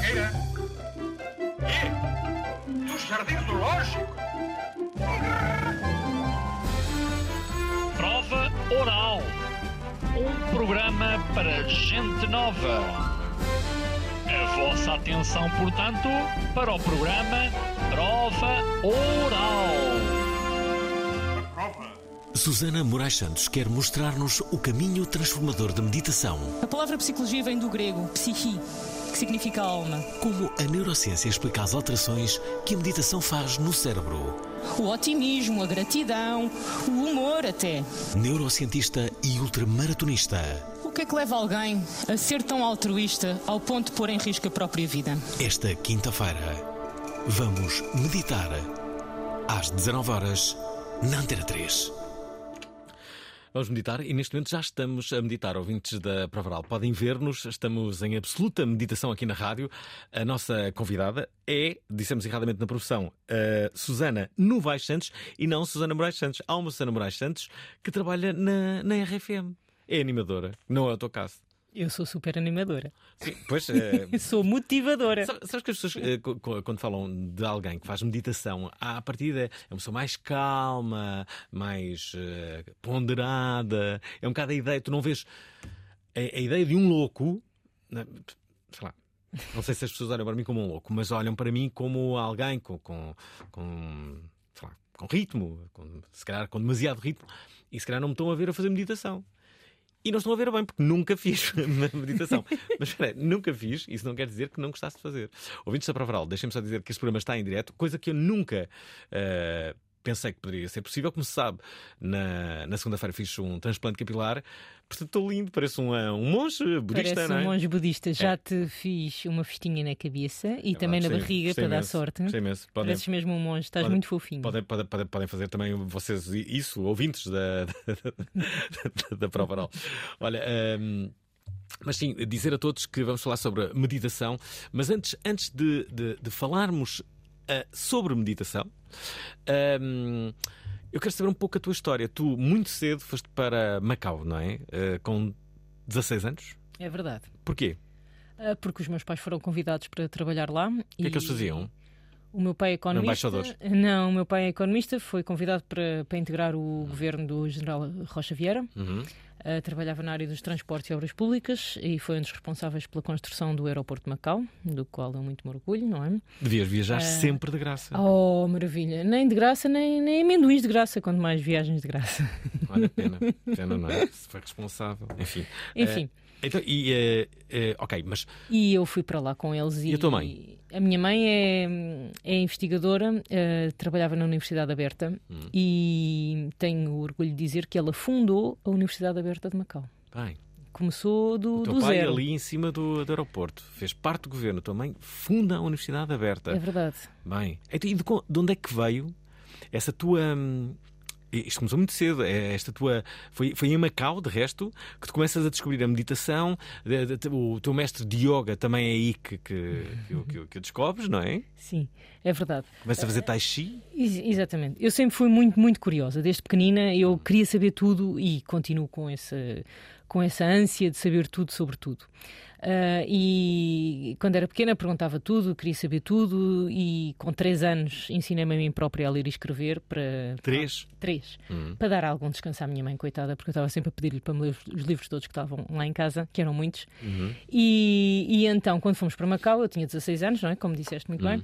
Figueira? E? Dos Jardins do Lógico? Prova Oral. Um programa para gente nova. A vossa atenção, portanto, para o programa Prova Oral. Prova. Susana Moraes Santos quer mostrar-nos o caminho transformador da meditação. A palavra psicologia vem do grego psichi, significa alma. Como a neurociência explica as alterações que a meditação faz no cérebro. O otimismo, a gratidão, o humor até. Neurocientista e ultramaratonista. O que é que leva alguém a ser tão altruísta ao ponto de pôr em risco a própria vida? Esta quinta-feira, vamos meditar às 19 horas na Antena 3. Vamos meditar e neste momento já estamos a meditar. Ouvintes da Provaral podem ver-nos, estamos em absoluta meditação aqui na rádio. A nossa convidada é, dissemos erradamente na profissão, a Susana Novaes Santos e não Susana Moraes Santos. Há uma Susana Moraes Santos que trabalha na, na RFM. É animadora, não é o teu caso. Eu sou super animadora. Sim, pois. é, sou motivadora. Sabe- Sabes que as pessoas, eh, quando falam de alguém que faz meditação, à partida é uma pessoa mais calma, mais eh, ponderada. É um bocado a ideia, tu não vês a, a ideia de um louco, né, sei lá. Não sei se as pessoas olham para mim como um louco, mas olham para mim como alguém com, com, com, sei lá, com ritmo, com, se calhar com demasiado ritmo, e se calhar não me estão a ver a fazer meditação. E não estão a ver bem, porque nunca fiz meditação. Mas espera, nunca fiz, isso não quer dizer que não gostasse de fazer. Ouvintes da Provaral, deixem-me só dizer que este programa está em direto, coisa que eu nunca eh, pensei que poderia ser possível. Como se sabe, na, na segunda-feira fiz um transplante capilar, portanto estou lindo, pareço um, eh, um monge budista, Parece não é? um monge budista. Já É. te fiz uma festinha na cabeça e É também na barriga para dar imenso, sorte. Gostei imenso. Podem, Pareces mesmo um monge, estás podem- muito fofinho. Podem, podem, podem, podem fazer também vocês isso, ouvintes da, da, da prova oral. Olha. hum, mas sim, dizer a todos que vamos falar sobre meditação, mas antes, antes de, de- de falarmos ah, sobre meditação, hum, eu quero saber um pouco a tua história. Tu, muito cedo, foste para Macau, não é? Ah, com 16 anos? É verdade. Porquê? Ah, Porque os meus pais foram convidados para trabalhar lá. O que é que eles faziam? O meu pai é economista. Embaixadores? Não, o meu pai é economista, foi convidado para, para integrar o governo do general Rocha Vieira. Uhum. Uh, trabalhava na área dos transportes e obras públicas e foi um dos responsáveis pela construção do aeroporto de Macau, do qual eu muito me orgulho, não é? Devias viajar Ah. sempre de graça. Oh, maravilha! Nem de graça, nem, nem amendoins de graça, quanto mais viagens de graça. Olha a pena. Pena, não é? Se foi responsável. Enfim. Enfim, Eh, então, e, eh, eh, ok, mas e eu fui para lá com eles. E, E a tua mãe? A minha mãe é, é investigadora, uh, trabalhava na Universidade Aberta Hum. e tenho orgulho de dizer que ela fundou a Universidade Aberta de Macau. bem, Começou do, o teu do pai zero. ali em cima do, do aeroporto fez parte do governo, a tua mãe funda a Universidade Aberta. É verdade. Bem, então, e de, de onde é que veio essa tua. hum, Isto começou muito cedo, é esta tua. Foi, foi em Macau, de resto, que tu começas a descobrir a meditação. o teu mestre de yoga também é aí que, que, que, que, o- descobres, não é? Sim, é verdade. Começas a fazer tai chi. Ex- Exatamente. Eu sempre fui muito, muito curiosa. Desde pequenina eu queria saber tudo e continuo com essa, com essa ânsia de saber tudo sobre tudo. Ah, e quando era pequena perguntava tudo, queria saber tudo e com três anos ensinei-me a mim própria a ler e escrever para... Três. Três. Hum. Para dar algum descanso à minha mãe, coitada, porque eu estava sempre a pedir-lhe para me ler os- os livros todos que estavam lá em casa, que eram muitos. Uhum. E, e então, quando fomos para Macau, eu tinha 16 anos, não é? Como disseste muito bem.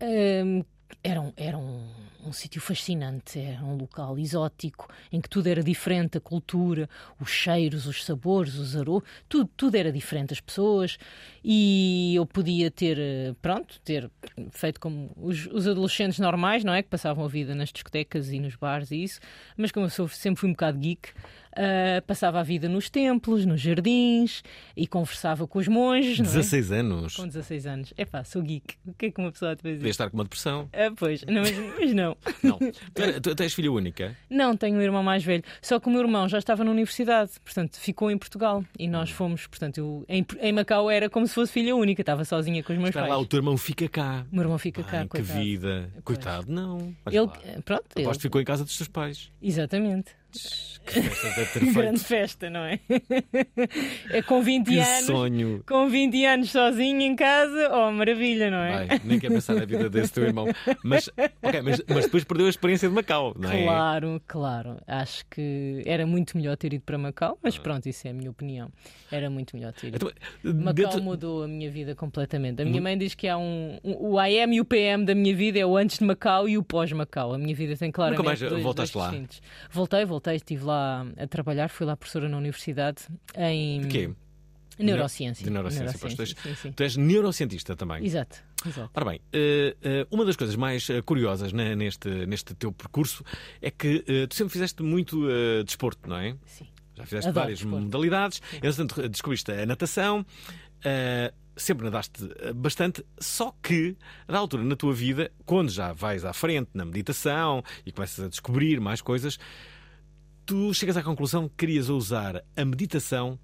Hum, era um, era um, um sítio fascinante, era um local exótico em que tudo era diferente, a cultura, os cheiros, os sabores, os aromas, tudo, tudo era diferente, as pessoas. E eu podia ter, eh, pronto, ter feito como os, os adolescentes normais, não é? Que passavam a vida nas discotecas e nos bares e isso, mas como eu sou, sempre fui um bocado geek, ah, passava a vida nos templos, nos jardins e conversava com os monges. não é? 16 anos. Com 16 anos. Epá, sou geek. O que é que uma pessoa te Devia dizer? estar com uma depressão. Ah, pois, não, mas, mas não. Não. Tu, tu- és filha única? Não, tenho um irmão mais velho. Só que o meu irmão já estava na universidade, portanto, ficou em Portugal. E Hum. nós fomos, portanto, eu, em, em Macau era como se fosse filha única, estava sozinha com os meus Espera pais. lá, o teu irmão fica cá. O meu irmão fica cá, Ai, que coitado. vida. Coitado, não. Olha Ele, lá. pronto, ele, Aposto ficou em casa dos teus pais. exatamente. Que festa deve ter Grande festa, não é? é com 20 Que anos. sonho. Com 20 anos sozinho em casa, oh, maravilha, não é? Ai, nem quero pensar na vida desse teu irmão. Mas, ok, mas, mas depois perdeu a experiência de Macau, não é? Claro, claro. Acho que era muito melhor ter ido para Macau, Ah. mas pronto, isso é a minha opinião. Era muito melhor ter ido. Então, Macau dentro- mudou a minha vida completamente. A minha mãe diz que há um, um- O AM e o PM da minha vida é o antes de Macau e o pós-Macau. A minha vida tem claramente. mais dois, voltaste dois lá? distintos. Voltei, voltei, estive lá a trabalhar, fui lá professora na universidade em. De quê? Neurociência. De neurociência, pois, tu és-. Tu és neurocientista também. Exato, exato. Ora bem, eh, eh, uma das coisas mais eh, curiosas né, neste, neste teu percurso é que tu sempre fizeste muito eh, desporto, não é? Sim. Já fizeste Adoro várias desporto. modalidades, entretanto descobriste a natação, eh, sempre nadaste bastante, só que, na altura na tua vida, quando já vais à frente na meditação e começas a descobrir mais coisas, tu chegas à conclusão que querias usar a meditação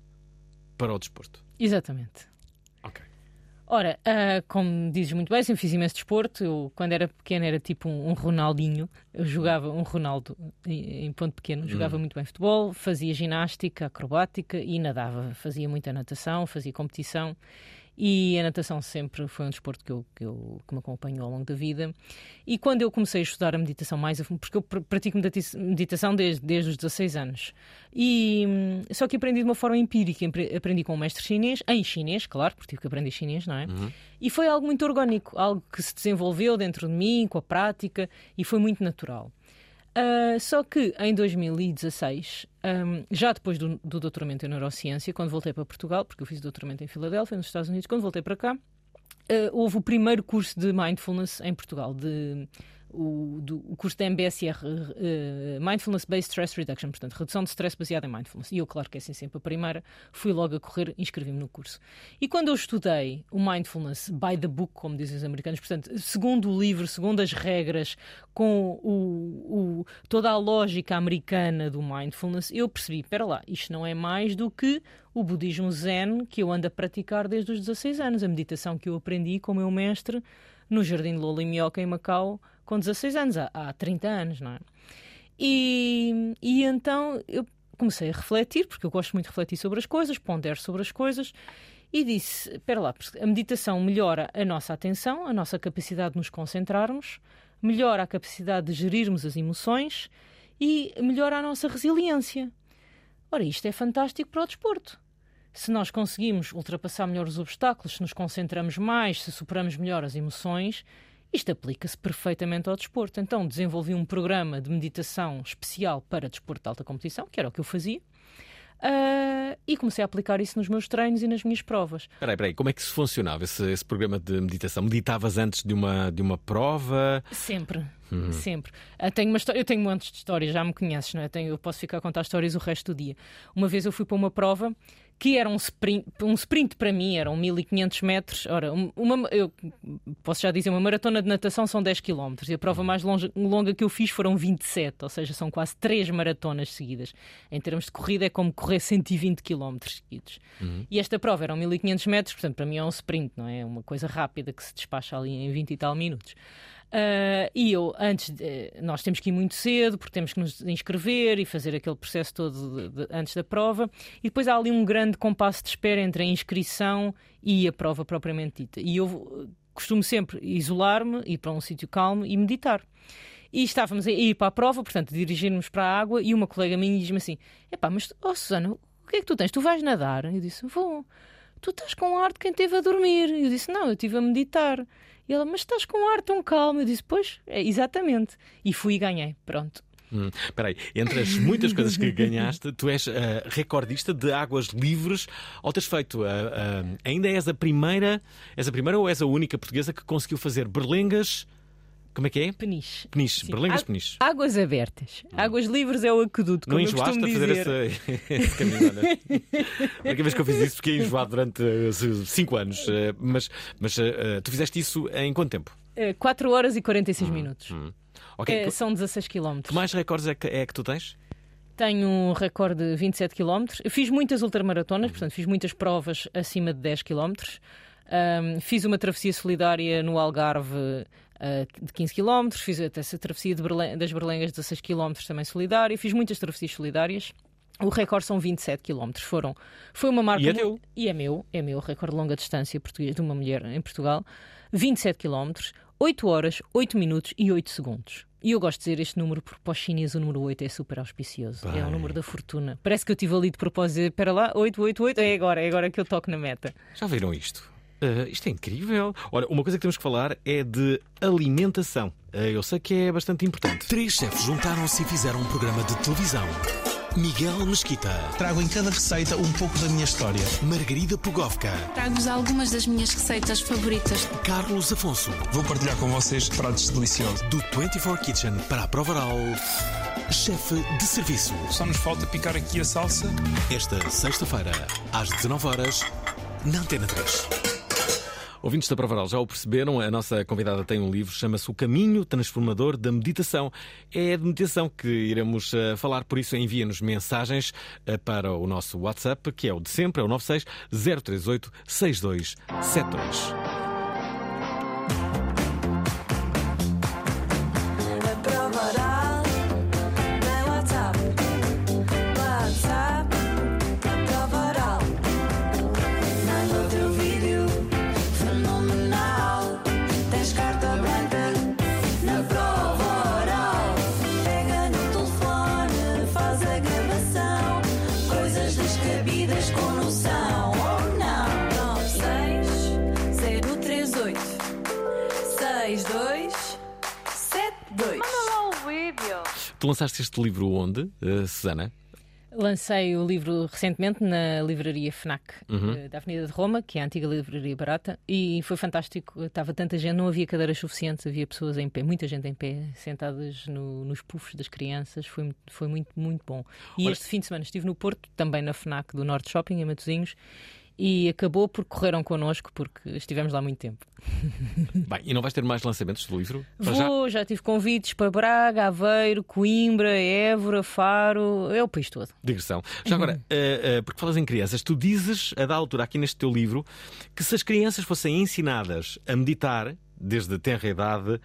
para o desporto. Exatamente. Ok. Ora, ah, como dizes muito bem, sempre fiz imenso desporto. Eu, quando era pequena, era tipo um, um Ronaldinho. Eu jogava um Ronaldo em, em ponto pequeno. Jogava muito bem futebol, fazia ginástica, acrobática e nadava. Fazia muita natação, fazia competição. E a natação sempre foi um desporto que, eu, que, eu, que me acompanhou ao longo da vida. E quando eu comecei a estudar a meditação mais, a fundo, porque eu pr- pratico medita- meditação desde, desde os 16 anos, e, hum, só que aprendi de uma forma empírica, aprendi com um mestre chinês, em chinês, claro, porque tive que aprender chinês, não é? E foi algo muito orgânico, algo que se desenvolveu dentro de mim, com a prática, e foi muito natural. Ah, só que em 2016, ahm, já depois do, do doutoramento em neurociência, quando voltei para Portugal, porque eu fiz doutoramento em Filadélfia, nos Estados Unidos, quando voltei para cá, ah, houve o primeiro curso de mindfulness em Portugal, de, o, do- o curso da MBSR, eh, Mindfulness Based Stress Reduction, portanto, redução de stress baseada em mindfulness. E eu, claro que é assim sempre a primeira, fui logo a correr inscrevi-me no curso. E quando eu estudei o mindfulness by the book, como dizem os americanos, portanto, segundo o livro, segundo as regras, com o, o- toda a lógica americana do mindfulness, eu percebi, espera lá, isto não é mais do que o budismo zen que eu ando a praticar desde os 16 anos, a meditação que eu aprendi com o meu mestre no Jardim de Lola em Macau, com 16 anos, há, há 30 anos, não é? E, e então eu comecei a refletir, porque eu gosto muito de refletir sobre as coisas, pondero sobre as coisas, e disse: espera lá, a meditação melhora a nossa atenção, a nossa capacidade de nos concentrarmos, melhora a capacidade de gerirmos as emoções e melhora a nossa resiliência. Ora, isto é fantástico para o desporto. Se nós conseguimos ultrapassar melhor os obstáculos, se nos concentramos mais, se superamos melhor as emoções, isto aplica-se perfeitamente ao desporto. Então desenvolvi um programa de meditação especial para desporto de alta competição, que era o que eu fazia, ah, e comecei a aplicar isso nos meus treinos e nas minhas provas. Espera aí, espera aí, como é que se funcionava esse, esse programa de meditação? Meditavas antes de uma, de uma prova? Sempre, sempre. Ah, tenho uma história, eu tenho montes de histórias, já me conheces, não é? Tenho, eu posso ficar a contar histórias o resto do dia. Uma vez eu fui para uma prova que era um sprint, um sprint para mim, eram 1500 metros. Ora, um- uma, eu posso já dizer, uma maratona de natação são 10 km e a prova mais longe- longa que eu fiz foram 27, ou seja, são quase 3 maratonas seguidas. Em termos de corrida, é como correr 120 km seguidos. E esta prova eram 1500 metros, portanto, para mim é um sprint, não é? É uma coisa rápida que se despacha ali em 20 e tal minutos. Ah, e eu, antes, de- nós temos que ir muito cedo, porque temos que nos inscrever e fazer aquele processo todo de- de- antes da prova. E depois há ali um grande compasso de espera entre a inscrição e a prova propriamente dita. E eu costumo sempre isolar-me, ir para um sítio calmo e meditar. E estávamos a ir para a prova, portanto, dirigirmos para a água, e uma colega minha diz-me assim: Epá, mas, oh Susana, o que é que tu tens? Tu vais nadar? Eu disse: Vou. Tu estás com ar de quem esteve a dormir. Eu disse: Não, eu estive a meditar. E ela: Mas estás com ar tão calmo. Eu disse: Pois, é, exatamente. E fui e ganhei. Pronto. Hum, Espera aí, entre as muitas coisas que ganhaste, tu és ah, recordista de águas livres ou tens feito. ah, ah, ainda és a primeira, és a primeira ou és a única portuguesa que conseguiu fazer berlengas Como é que é? Peniche. Peniche, berlengas peniche. Águas abertas. Águas livres é o aqueduto, Não como enjoaste a fazer esse, esse caminho, olha. A única vez que eu fiz isso fiquei enjoado durante 5 anos. eh, Mas, mas eh, eh, tu fizeste isso em quanto tempo? 4 horas e Hum, 46 minutos. Ok. É, que- são 16 km. que mais recordes é que, é que tu tens? Tenho um recorde de 27 km. Eu fiz muitas ultramaratonas, portanto, fiz muitas provas acima de 10 km. Ahm, fiz uma travessia solidária no Algarve ah, de 15 km. Fiz até essa travessia Berlen- das Berlengas de 16 km também solidária. Fiz muitas travessias solidárias. O recorde são 27 km. Foram, foi uma marca. E é teu? E é meu, é meu, recorde de longa distância português de uma mulher em Portugal. 27 km, 8 horas, 8 minutos e 8 segundos. E eu gosto de dizer este número porque para os chineses o número 8 é super auspicioso. É Bem. o número da fortuna. Parece que eu estive ali de propósito. dizer, Espera lá, 8, 8, 8, é agora, é agora que eu toco na meta. Já viram isto? Ah, isto é incrível. Olha, uma coisa que temos que falar é de alimentação. Ah, eu sei que é bastante importante. Três chefes juntaram-se e fizeram um programa de televisão. Miguel Mesquita, Trago em cada receita um pouco da minha história. Margarida Pugovka, Trago-vos algumas das minhas receitas favoritas. Carlos Afonso, Vou partilhar com vocês pratos deliciosos. do 24 Kitchen para a prova oral, chefe de serviço. Só nos falta picar aqui a salsa. Esta sexta-feira, às 19 horas na Antena 3. Ouvintes da Provaral já o perceberam, a nossa convidada tem um livro, chama-se O Caminho Transformador da Meditação. É de meditação que iremos eh, falar, por isso envia-nos mensagens eh, para o nosso WhatsApp, que é o de sempre, é o 96 038 6272. Tu lançaste este livro onde, eh, Susana? Lancei o livro recentemente na livraria FNAC Uhum. eh, da Avenida de Roma, que é a antiga livraria barata, e foi fantástico. Estava tanta gente, não havia cadeiras suficientes, havia pessoas em pé, muita gente em pé, sentadas no- nos puffs das crianças. Foi, muito- foi muito, muito bom. E Olha- este fim de semana estive no Porto, também na FNAC do Norte Shopping, em Matosinhos, e acabou porque correram connosco, porque estivemos lá muito tempo. Bem, e não vais ter mais lançamentos do livro? Para já? Vou, já tive convites para Braga, Aveiro, Coimbra, Évora, Faro, é o país todo. Digressão. Já agora, eh, eh, porque falas em crianças, tu dizes, a da altura, aqui neste teu livro, que se as crianças fossem ensinadas a meditar, desde tenra idade,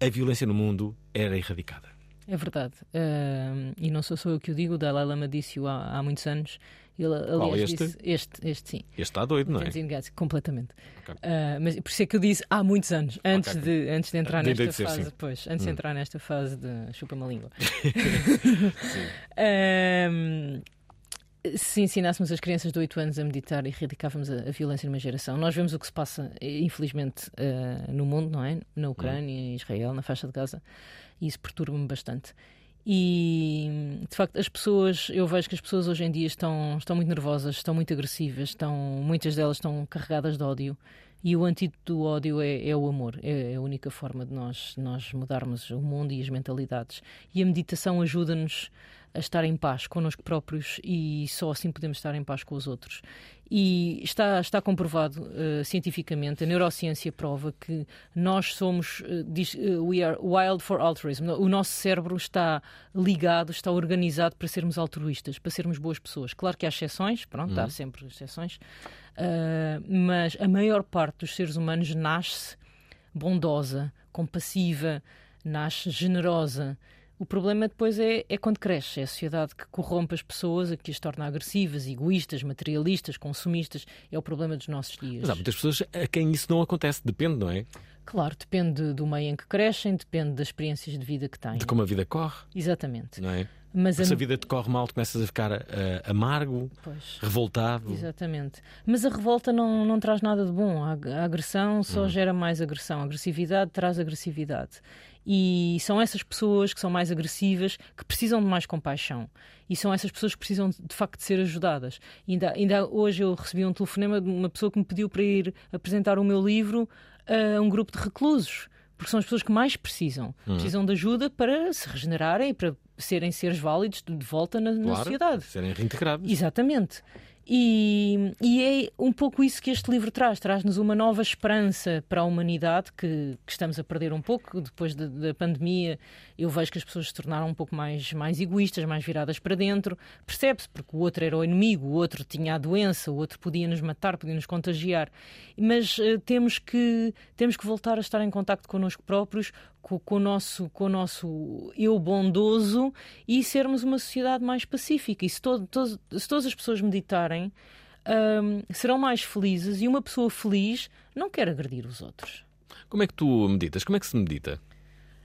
a violência no mundo era erradicada. É verdade. Ahm, e não sou só eu que o digo, o Dalai Lama disse-o há, há muitos anos. Ele, aliás, este? disse- este? Este, sim. Este está doido, não é? Gyatso, completamente. Ok. Ah, mas por isso é que eu disse há muitos anos, antes, Ok. de, antes de entrar nesta de fase. sim. Hum. Pois, antes de entrar nesta fase de chupa-me a língua. Ahm, se ensinássemos as crianças de 8 anos a meditar, erradicávamos a, a violência numa geração. Nós vemos o que se passa, infelizmente, ah, no mundo, não é? Na Ucrânia, em Israel, na faixa de Gaza, e isso perturba-me bastante. E de facto, as pessoas, eu vejo que as pessoas hoje em dia estão, estão muito nervosas, estão muito agressivas, estão, muitas delas estão carregadas de ódio. E o antídoto do ódio é, é o amor, é, é a única forma de nós, nós mudarmos o mundo e as mentalidades. E a meditação ajuda-nos a estar em paz connosco próprios e só assim podemos estar em paz com os outros. E está, está comprovado eh, cientificamente, a neurociência prova que nós somos, eh, diz, eh, we are wild for altruism. O nosso cérebro está ligado, está organizado para sermos altruístas, para sermos boas pessoas. Claro que há exceções, pronto, há sempre exceções, mas a maior parte dos seres humanos nasce bondosa, compassiva, nasce generosa. O problema depois é, é quando cresce, é a sociedade que corrompe as pessoas, a que as torna agressivas, egoístas, materialistas, consumistas. É o problema dos nossos dias. Mas há muitas pessoas a quem isso não acontece, depende, não é? Claro, depende do meio em que crescem, depende das experiências de vida que têm. De como a vida corre, Exatamente. não é? Mas Porque se a... a vida te corre mal, tu começas a ficar eh, amargo, Pois. revoltado. Exatamente. Mas a revolta não, não traz nada de bom. A, a agressão só gera mais agressão. A agressividade traz agressividade. E são essas pessoas que são mais agressivas que precisam de mais compaixão. E são essas pessoas que precisam de, facto de ser ajudadas. Ainda, ainda hoje eu recebi um telefonema de uma pessoa que me pediu para ir apresentar o meu livro a um grupo de reclusos. porque são as pessoas que mais precisam. Precisam de ajuda para se regenerarem e para serem seres válidos de volta na, na Claro, sociedade. serem reintegrados. Exatamente. E, e é um pouco isso que este livro traz. Traz-nos uma nova esperança para a humanidade que, que estamos a perder um pouco. Depois de- da pandemia, eu vejo que as pessoas se tornaram um pouco mais, mais egoístas, mais viradas para dentro. Percebe-se, porque o outro era o inimigo, o outro tinha a doença, o outro podia nos matar, podia nos contagiar. Mas eh, temos, que, temos que voltar a estar em contacto connosco próprios, com, com o nosso, com o nosso eu bondoso e sermos uma sociedade mais pacífica. E se, todo- todo- se todas as pessoas meditarem, hum, serão mais felizes e uma pessoa feliz não quer agredir os outros. Como é que tu meditas? Como é que se medita?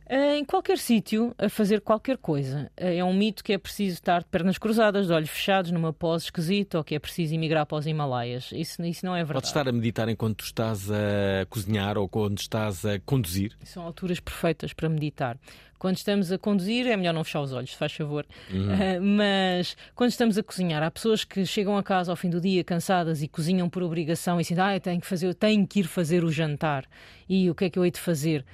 Eh, Em qualquer sítio, a fazer qualquer coisa. Eh, É um mito que é preciso estar de pernas cruzadas, de olhos fechados, numa pose esquisita, ou que é preciso emigrar para os Himalaias. Isso, isso não é verdade. Podes estar a meditar enquanto estás a cozinhar ou quando estás a conduzir? São alturas perfeitas para meditar. Quando estamos a conduzir, é melhor não fechar os olhos, se faz favor. Ah, mas quando estamos a cozinhar, há pessoas que chegam a casa ao fim do dia cansadas e cozinham por obrigação e dizem, ah, eu tenho que, fazer, eu tenho que ir fazer o jantar. E o que é que eu hei de fazer?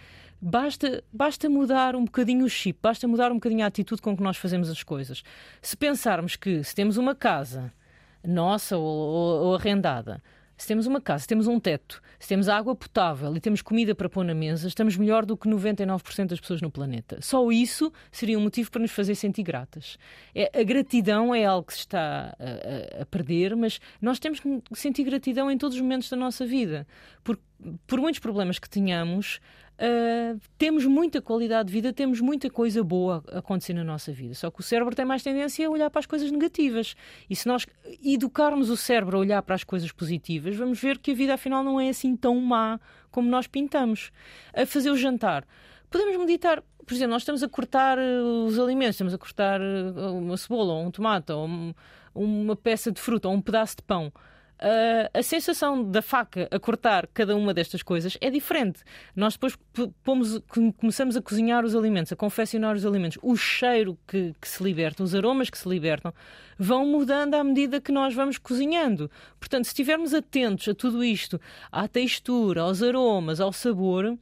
Basta, basta mudar um bocadinho o chip, basta mudar um bocadinho a atitude com que nós fazemos as coisas. Se pensarmos que se temos uma casa nossa ou, ou- ou arrendada, se temos uma casa, se temos um teto, se temos água potável e temos comida para pôr na mesa, estamos melhor do que 99% das pessoas no planeta. Só isso seria um motivo para nos fazer sentir gratas. É, a gratidão é algo que se está a, a- perder, mas nós temos que sentir gratidão em todos os momentos da nossa vida. Por, por muitos problemas que tenhamos, ah, temos muita qualidade de vida, temos muita coisa boa a acontecer na nossa vida. Só que o cérebro tem mais tendência a olhar para as coisas negativas. E se nós educarmos o cérebro a olhar para as coisas positivas, vamos ver que a vida afinal não é assim tão má como nós pintamos. A fazer o jantar. Podemos meditar. Por exemplo, nós estamos a cortar eh, os alimentos, estamos a cortar eh, uma cebola, ou um tomate, ou um- uma peça de fruta, ou um pedaço de pão. Ah, a sensação da faca a cortar cada uma destas coisas é diferente. Nós depois pomos- com- começamos a cozinhar os alimentos, a confeccionar os alimentos. O cheiro que, que se liberta, os aromas que se libertam, vão mudando à medida que nós vamos cozinhando. Portanto, se estivermos atentos a tudo isto, à textura, aos aromas, ao sabor,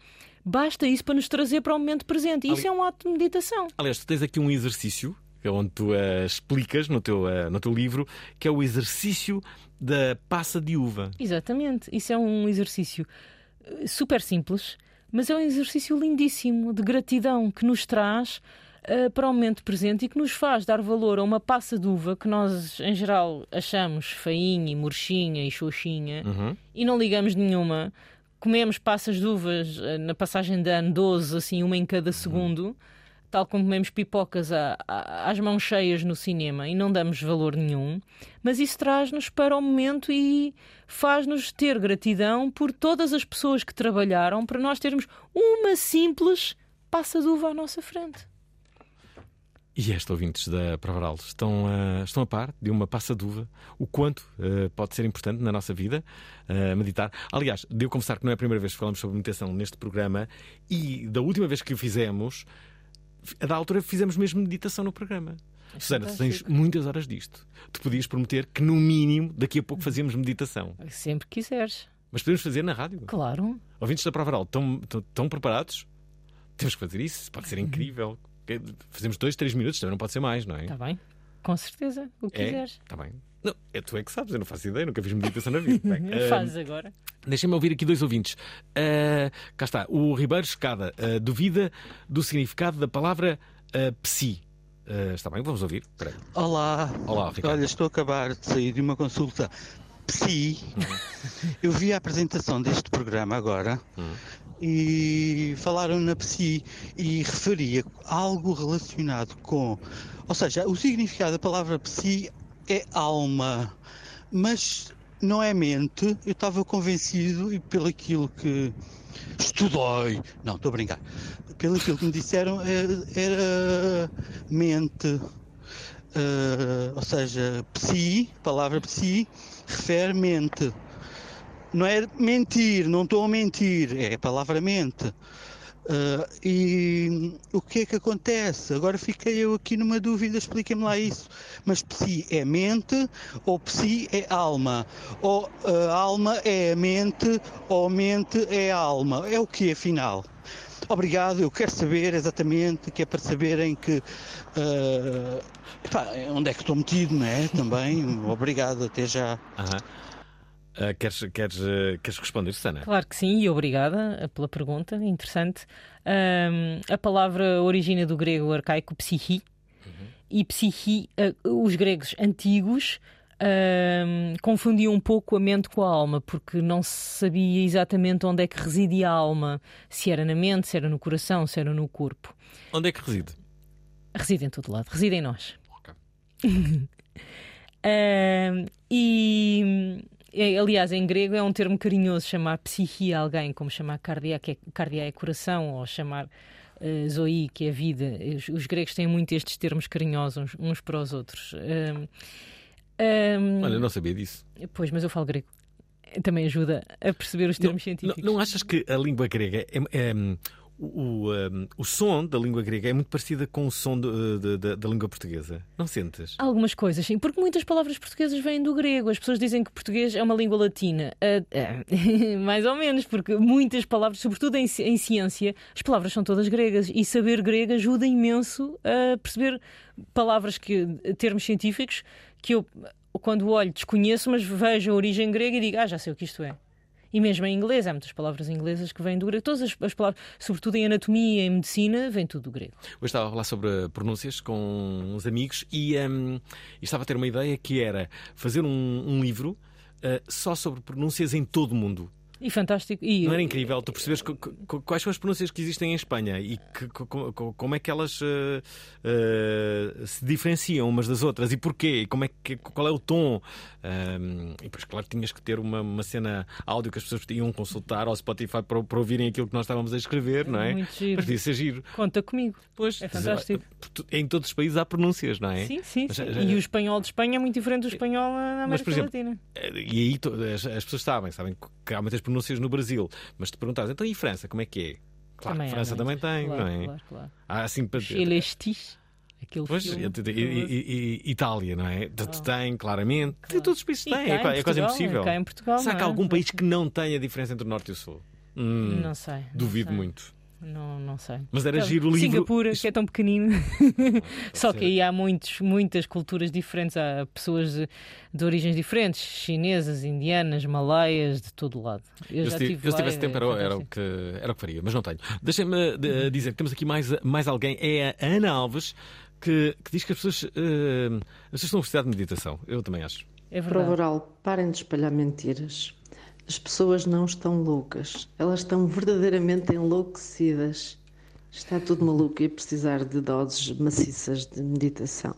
basta isso para nos trazer para o momento presente. E isso é um ato de meditação. Aliás, tu tens aqui um exercício que é onde tu eh, explicas no teu, eh, no teu livro, que é o exercício da passa de uva. Exatamente. Isso é um exercício eh, super simples, mas é um exercício lindíssimo de gratidão que nos traz eh, para o momento presente e que nos faz dar valor a uma passa de uva que nós, em geral, achamos feinha, e murchinha e xoxinha e não ligamos nenhuma. Comemos passas de uvas eh, na passagem de ano 12, assim, uma em cada segundo. Tal como comemos pipocas às mãos cheias no cinema e não damos valor nenhum, mas isso traz-nos para o momento e faz-nos ter gratidão por todas as pessoas que trabalharam para nós termos uma simples passa de uva à nossa frente. E estes ouvintes da Provaral estão, a- estão a par de uma passa de uva, o quanto eh, pode ser importante na nossa vida eh, meditar. Aliás, devo confessar que não é a primeira vez que falamos sobre meditação neste programa e da última vez que o fizemos, a da altura fizemos mesmo meditação no programa. Susana, tu tens muitas horas disto. Tu podias prometer que, no mínimo, daqui a pouco fazíamos meditação. Sempre quiseres. Mas podemos fazer na rádio. Claro. Ouvintes da Provaral, estão, estão, estão preparados? Temos que fazer isso, pode ser incrível. Que- Fazemos dois, três minutos, também não pode ser mais, não é? Está bem? Com certeza. O que É? quiseres. Está bem. Não, é tu é que sabes, eu não faço ideia, nunca fiz meditação na vida. Bem, ah, Fazes agora. Deixem-me ouvir aqui dois ouvintes. Ah, cá está, o Ribeiro Escada ah, duvida do significado da palavra ah, psi. Está bem, vamos ouvir. Espera aí. Olá. Olá, Ricardo. Olha, estou a acabar de sair de uma consulta psi. Eu vi a apresentação deste programa agora e falaram na psi e referia algo relacionado com. Ou seja, o significado da palavra psi é alma, mas não é mente. Eu estava convencido e pelo aquilo que estudei. Não, estou a brincar. Pelo aquilo que me disseram, era, era mente. Uh, ou seja, psi, palavra psi, refere mente. Não é mentir, não estou a mentir, é a palavra mente. Uh, e o que é que acontece? Agora fiquei eu aqui numa dúvida, expliquem-me lá isso. Mas psi é mente ou psi é alma? Ou uh, alma é a mente ou mente é a alma? É o que afinal? Obrigado, eu quero saber exatamente, que é para saberem que eh, epá, onde é que estou metido, não é? Também, obrigado, até já. Aham. Ah, queres, queres, eh, queres responder, Susana? Claro que sim, e obrigada pela pergunta, interessante. A palavra origina do grego arcaico psihi, e psihi, ah, os gregos antigos confundiam um pouco a mente com a alma, porque não se sabia exatamente onde é que residia a alma, se era na mente, se era no coração, se era no corpo. Onde é que reside? Reside em todo lado, reside em nós. Ok. Ahm, e aliás, em grego é um termo carinhoso chamar psique a alguém, como chamar cardia, que é, cardia é coração, ou chamar eh, zoe, que é vida. Os, os gregos têm muito estes termos carinhosos uns, uns para os outros. Ahm, ahm, Olha, eu não sabia disso. Pois, mas eu falo grego. Também ajuda a perceber os termos Não, científicos. não achas que a língua grega é, é, o, hum, o som da língua grega é muito parecida com o som do- de- de- da língua portuguesa? Não sentes? Algumas coisas, sim, porque muitas palavras portuguesas vêm do grego. As pessoas dizem que português é uma língua latina. Ah, ah, mais ou menos, porque muitas palavras, sobretudo em, em ciência, as palavras são todas gregas e saber grego ajuda imenso a perceber palavras que, termos científicos, que eu, quando olho, desconheço, mas vejo a origem grega e digo, ah, já sei o que isto é. E mesmo em inglês, há muitas palavras inglesas que vêm do grego. Todas as, as palavras, sobretudo em anatomia em medicina, vem tudo do grego. Hoje estava a falar sobre pronúncias com uns amigos e, e estava a ter uma ideia que era fazer um, um livro ah, só sobre pronúncias em todo o mundo. E fantástico. E, Não era incrível tu percebes quais são as pronúncias que existem em Espanha e que- co- co- co- como é que elas eh, eh, se diferenciam umas das outras e porquê? Como é que, qual é o tom? Ahm, e depois, claro, tinhas que ter uma, uma cena áudio que as pessoas iam consultar ao Spotify para, para ouvirem aquilo que nós estávamos a escrever, não é? Muito giro. Mas podia ser giro. Conta comigo. Pois, É fantástico. Em todos os países há pronúncias, não é? Sim, sim, Mas, sim. eh, E o espanhol de Espanha é muito diferente do espanhol na Mas, América por exemplo, Latina. E aí as, as pessoas sabem, sabem que há muitas pronúncias no Brasil, mas te perguntares, então e França, como é que é? Claro, Também há França também tem, Claro, não é? claro, claro. Há assim para aquele Pois, filme. e, e- e- Itália, não é? T- Tem, claramente. Claro. Todos os países têm, é, em é quase Portugal, impossível. cá em Portugal, Será que é? há algum país que não tenha a diferença entre o Norte e o Sul? Hum, Não sei. não duvido sei. muito. Não, não sei. Mas era Então, giro o livro. Singapura, Isso- que é tão pequenino. Só que aí há muitos, muitas culturas diferentes. Há pessoas de, de origens diferentes: chinesas, indianas, malaias, de todo lado. Eu, Eu, já se, tive eu se tivesse tempo era, era o que, era o que faria, mas não tenho. Deixem-me de- dizer que temos aqui mais, mais alguém, é a Ana Alves, que, que diz que as pessoas, eh, as pessoas estão a precisar de meditação. Eu também acho. É verdade. oral, parem de espalhar mentiras. As pessoas não estão loucas, elas estão verdadeiramente enlouquecidas. Está tudo maluco e a precisar de doses maciças de meditação.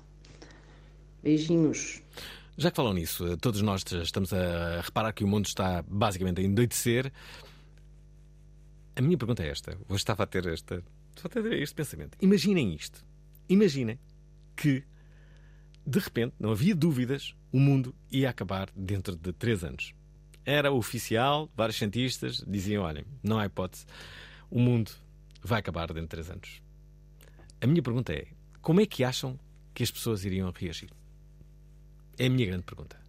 Beijinhos. Já que falam nisso, todos nós estamos a reparar que o mundo está basicamente a endoidecer. A minha pergunta é esta. Hoje estava a ter esta, estava a ter este pensamento. Imaginem isto. Imaginem que, de repente, não havia dúvidas, o mundo ia acabar dentro de três anos. Era oficial, vários cientistas diziam: olhem, não há hipótese, o mundo vai acabar dentro de três anos. A minha pergunta é: como é que acham que as pessoas iriam reagir? É a minha grande pergunta.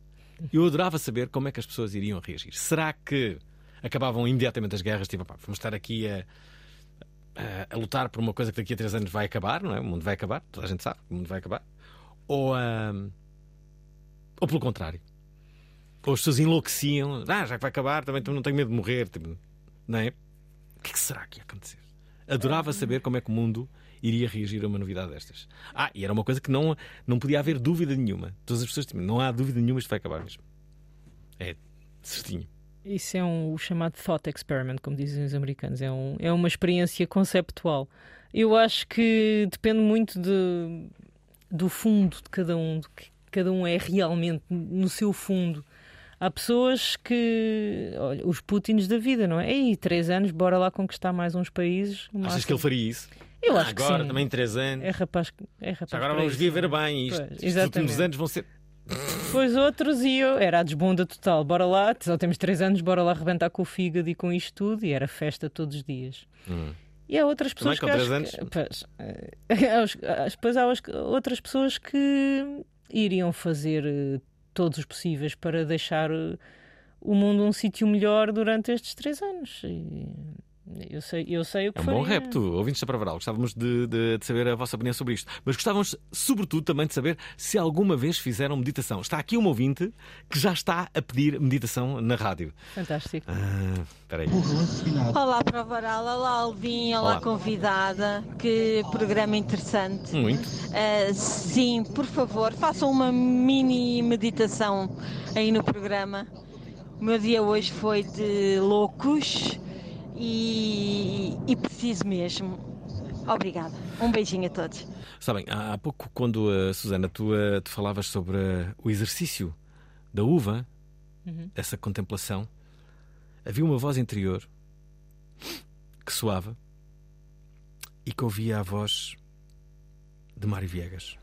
Eu adorava saber como é que as pessoas iriam reagir. Será que acabavam imediatamente as guerras? Tipo, vamos estar aqui a, a, a lutar por uma coisa que daqui a três anos vai acabar, não é? O mundo vai acabar, toda a gente sabe, o mundo vai acabar. Ou, ahm, ou pelo contrário. Ou as pessoas enlouqueciam, ah, já que vai acabar, também não tenho medo de morrer, tipo, não é? O que, é que será que ia acontecer? Adorava saber como é que o mundo iria reagir a uma novidade destas. Ah, e era uma coisa que não, não podia haver dúvida nenhuma. Todas as pessoas tinham, não há dúvida nenhuma, isto vai acabar mesmo. É certinho. Isso é um, o chamado thought experiment, como dizem os americanos. É, um, é uma experiência conceptual. Eu acho que depende muito de, do fundo de cada um, do que cada um é realmente no seu fundo. Há pessoas que. Olha, os Putins da vida, não é? Ei, três anos, bora lá conquistar mais uns países. Achas máximo. que ele faria isso? Eu Ah, acho que agora, sim. também três anos. É rapaz, é rapaz Já agora vamos isso, viver é? bem. Isto, Pois, estes últimos anos vão ser. Depois outros e eu era a desbunda total. Bora lá, só temos três anos, bora lá arrebentar com o fígado e com isto tudo. E era festa todos os dias. Hum. E há outras Também pessoas com que três acho anos? que, pois, eh, aos- aos- depois há as- outras pessoas que iriam fazer eh, todos os possíveis para deixar eh, o mundo um sítio melhor durante estes três anos. E Eu sei, eu sei o que É um faria. bom repto. Ouvintes da Pravaral, gostávamos de, de- de saber a vossa opinião sobre isto. Mas gostávamos, sobretudo, também de saber se alguma vez fizeram meditação. Está aqui um ouvinte que já está a pedir meditação na rádio. Fantástico. Ah, Espera aí. Olá, Provaral. Olá, Alvin. Olá, Olá. convidada. Que programa interessante. Muito. Ah, sim, por favor, façam uma mini meditação aí no programa. O meu dia hoje foi de loucos e, e preciso mesmo. Obrigada. Um beijinho a todos. Sabem, há há pouco, quando, a Susana, tu, eh, tu falavas sobre eh, o exercício da uva, Uhum. essa contemplação, havia uma voz interior que soava e que ouvia a voz de Mário Viegas.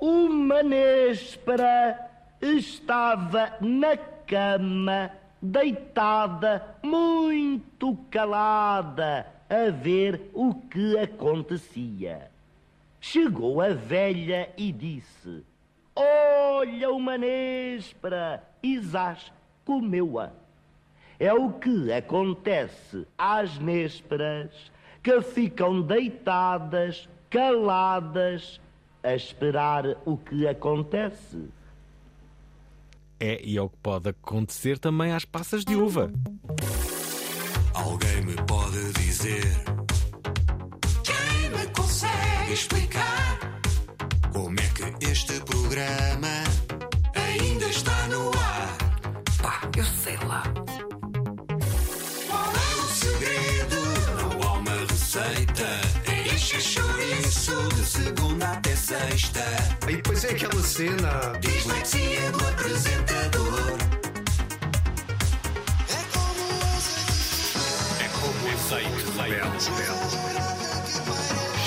Uma néspera estava na cama, deitada, muito calada, a ver o que acontecia. Chegou a velha e disse: Olha uma néspera! E zás comeu-a. É o que acontece às nésperas que ficam deitadas, caladas, a esperar o que acontece. É, e é o que pode acontecer também às passas de uva. Alguém me pode dizer Quem me consegue explicar Como é que este programa Ainda está no ar Pá, eu sei lá Qual é o segredo? Não há uma receita Enche chouriço de segunda até sexta E depois é aquela cena. Dislexia do apresentador É como azeite de belo,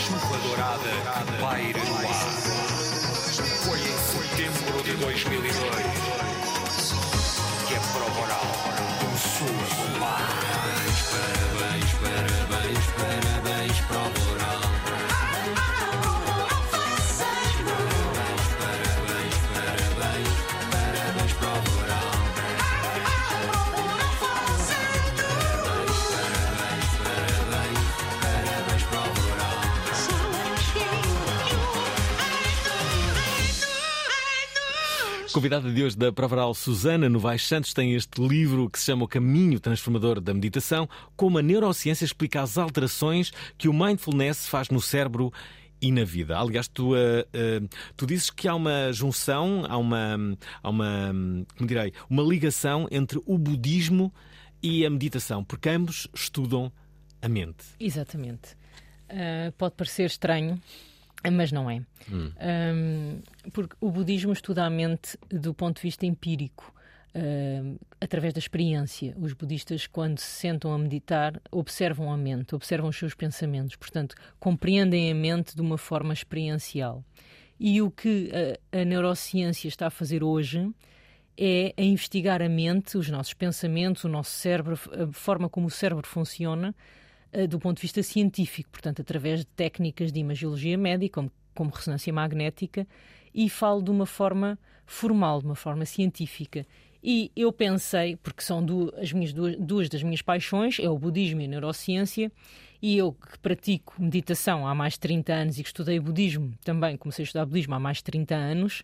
Chuva dourada que paira no ar. Foi em setembro de 2002 que a prova oral começou a bombar. Convidada de hoje da Provaral, Susana Novaes Santos, tem este livro que se chama O Caminho Transformador da Meditação, como a neurociência explica as alterações que o mindfulness faz no cérebro e na vida. Aliás, tu, eh, eh, tu dizes que há uma junção, há uma, há uma, como direi, uma ligação entre o budismo e a meditação, porque ambos estudam a mente. Exatamente. Ah, pode parecer estranho, mas não é. Hum. Ahm, porque o budismo estuda a mente do ponto de vista empírico, através da experiência. Os budistas, quando se sentam a meditar, observam a mente, observam os seus pensamentos, portanto, compreendem a mente de uma forma experiencial. E o que a, a neurociência está a fazer hoje é a investigar a mente, os nossos pensamentos, o nosso cérebro, a forma como o cérebro funciona, do ponto de vista científico, portanto, através de técnicas de imagiologia médica, como, como ressonância magnética, e falo de uma forma formal, de uma forma científica. E eu pensei, porque são du- as minhas duas, duas das minhas paixões, é o budismo e a neurociência, e eu que pratico meditação há mais de 30 anos e que estudei budismo também, comecei a estudar budismo há mais de 30 anos,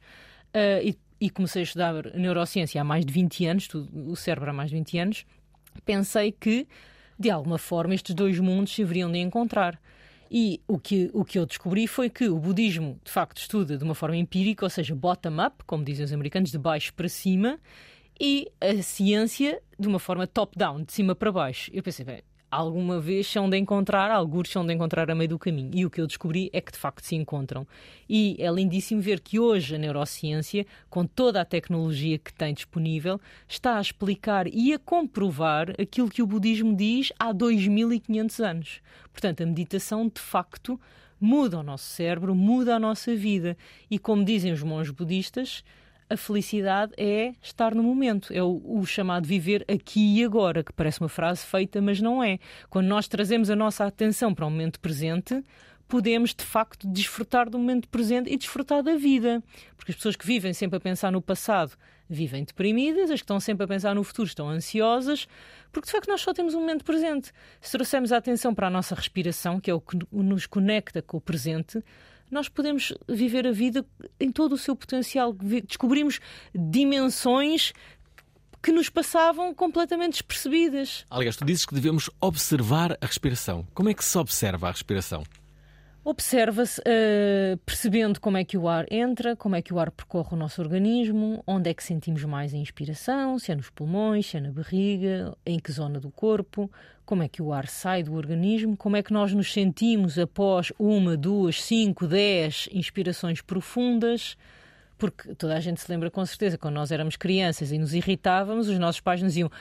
eh, e, e comecei a estudar neurociência há mais de 20 anos, estudo o cérebro há mais de 20 anos, pensei que, de alguma forma, estes dois mundos se haveriam de encontrar. E o que, o que eu descobri foi que o budismo, de facto, estuda de uma forma empírica, ou seja, bottom-up, como dizem os americanos, de baixo para cima, e a ciência de uma forma top-down, de cima para baixo. Eu pensei, bem, alguma vez são de encontrar, alguns são de encontrar a meio do caminho. E o que eu descobri é que de facto se encontram. E é lindíssimo ver que hoje a neurociência, com toda a tecnologia que tem disponível, está a explicar e a comprovar aquilo que o budismo diz há 2500 anos. Portanto, a meditação de facto muda o nosso cérebro, muda a nossa vida. E como dizem os monges budistas, a felicidade é estar no momento, é o, o, chamado viver aqui e agora, que parece uma frase feita, mas não é. Quando nós trazemos a nossa atenção para o momento presente, podemos de facto desfrutar do momento presente e desfrutar da vida. Porque as pessoas que vivem sempre a pensar no passado vivem deprimidas, as que estão sempre a pensar no futuro estão ansiosas, porque de facto nós só temos um momento presente. Se trouxermos a atenção para a nossa respiração, que é o que nos conecta com o presente, nós podemos viver a vida em todo o seu potencial. Descobrimos dimensões que nos passavam completamente despercebidas. Aliás, tu dizes que devemos observar a respiração. Como é que se observa a respiração? Observa-se uh, percebendo como é que o ar entra, como é que o ar percorre o nosso organismo, onde é que sentimos mais a inspiração, se é nos pulmões, se é na barriga, em que zona do corpo, como é que o ar sai do organismo, como é que nós nos sentimos após uma, duas, cinco, dez inspirações profundas porque toda a gente se lembra com certeza, quando nós éramos crianças e nos irritávamos, os nossos pais nos diziam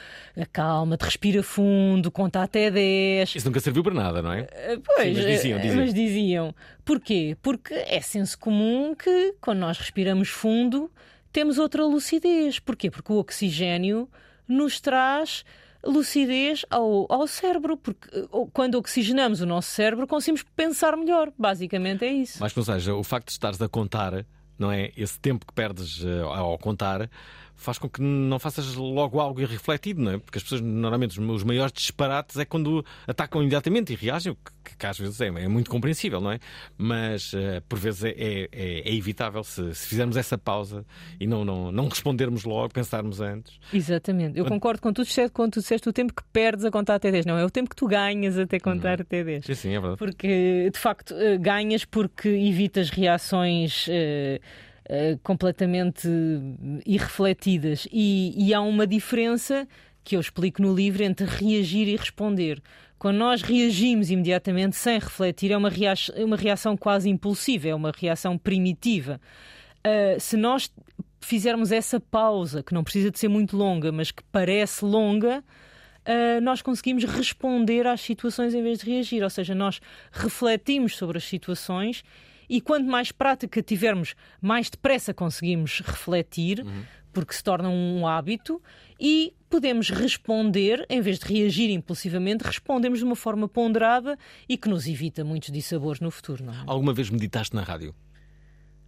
calma-te, respira fundo, conta até 10. Isso nunca serviu para nada, não é? Uh, pois, Sim, mas diziam, diziam. mas diziam. Porquê? Porque é senso comum que quando nós respiramos fundo temos outra lucidez. Porquê? Porque o oxigênio nos traz lucidez ao, ao cérebro, porque quando oxigenamos o nosso cérebro conseguimos pensar melhor. Basicamente é isso. Mas seja, o facto de estares a contar não é? Esse tempo que perdes uh, ao contar faz com que não faças logo algo irrefletido, não é? Porque as pessoas, normalmente, os maiores disparates é quando atacam imediatamente e reagem, o que, que às vezes é, é, muito compreensível, não é? Mas uh, por vezes é, é, é, é evitável se, se, fizermos essa pausa e não, não, não respondermos logo, pensarmos antes. Exatamente. Eu concordo com tudo, exceto quando tu disseste o tempo que perdes a contar até 10. Não, é o tempo que tu ganhas até contar hum. até 10. Sim, sim, é verdade. Porque, de facto, eh, ganhas porque evitas reações. Uh, uh, completamente irrefletidas. E, e há uma diferença que eu explico no livro entre reagir e responder. Quando nós reagimos imediatamente sem refletir, é uma, reação, é uma reação quase impulsiva, é uma reação primitiva. Uh, se nós fizermos essa pausa, que não precisa de ser muito longa, mas que parece longa, uh, nós conseguimos responder às situações em vez de reagir. Ou seja, nós refletimos sobre as situações e quanto mais prática tivermos, mais depressa conseguimos refletir, uhum. porque se torna um hábito, e podemos responder, em vez de reagir impulsivamente, respondemos de uma forma ponderada e que nos evita muitos dissabores no futuro. É? Alguma vez meditaste na rádio?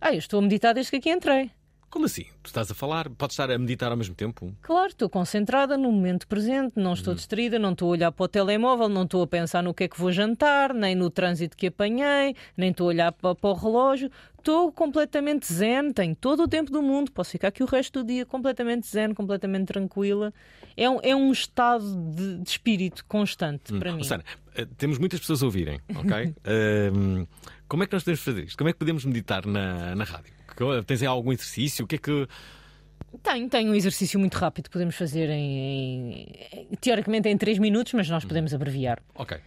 Ah, eu estou a meditar desde que aqui entrei. Como assim? Tu estás a falar? Podes estar a meditar ao mesmo tempo? Claro, estou concentrada no momento presente, não estou hum. distraída, não estou a olhar para o telemóvel, não estou a pensar no que é que vou jantar, nem no trânsito que apanhei, nem estou a olhar para, para o relógio. Estou completamente zen, tenho todo o tempo do mundo, posso ficar aqui o resto do dia completamente zen, completamente tranquila. É um, é um estado de, de espírito constante hum. para mim. Sana, eh, temos muitas pessoas a ouvirem, ok? uh, como é que nós podemos fazer isto? Como é que podemos meditar na, na rádio? Tens algum exercício? O que é que. Tenho, tenho um exercício muito rápido podemos fazer em, em teoricamente em 3 minutos, mas nós podemos abreviar. Ok. Uh,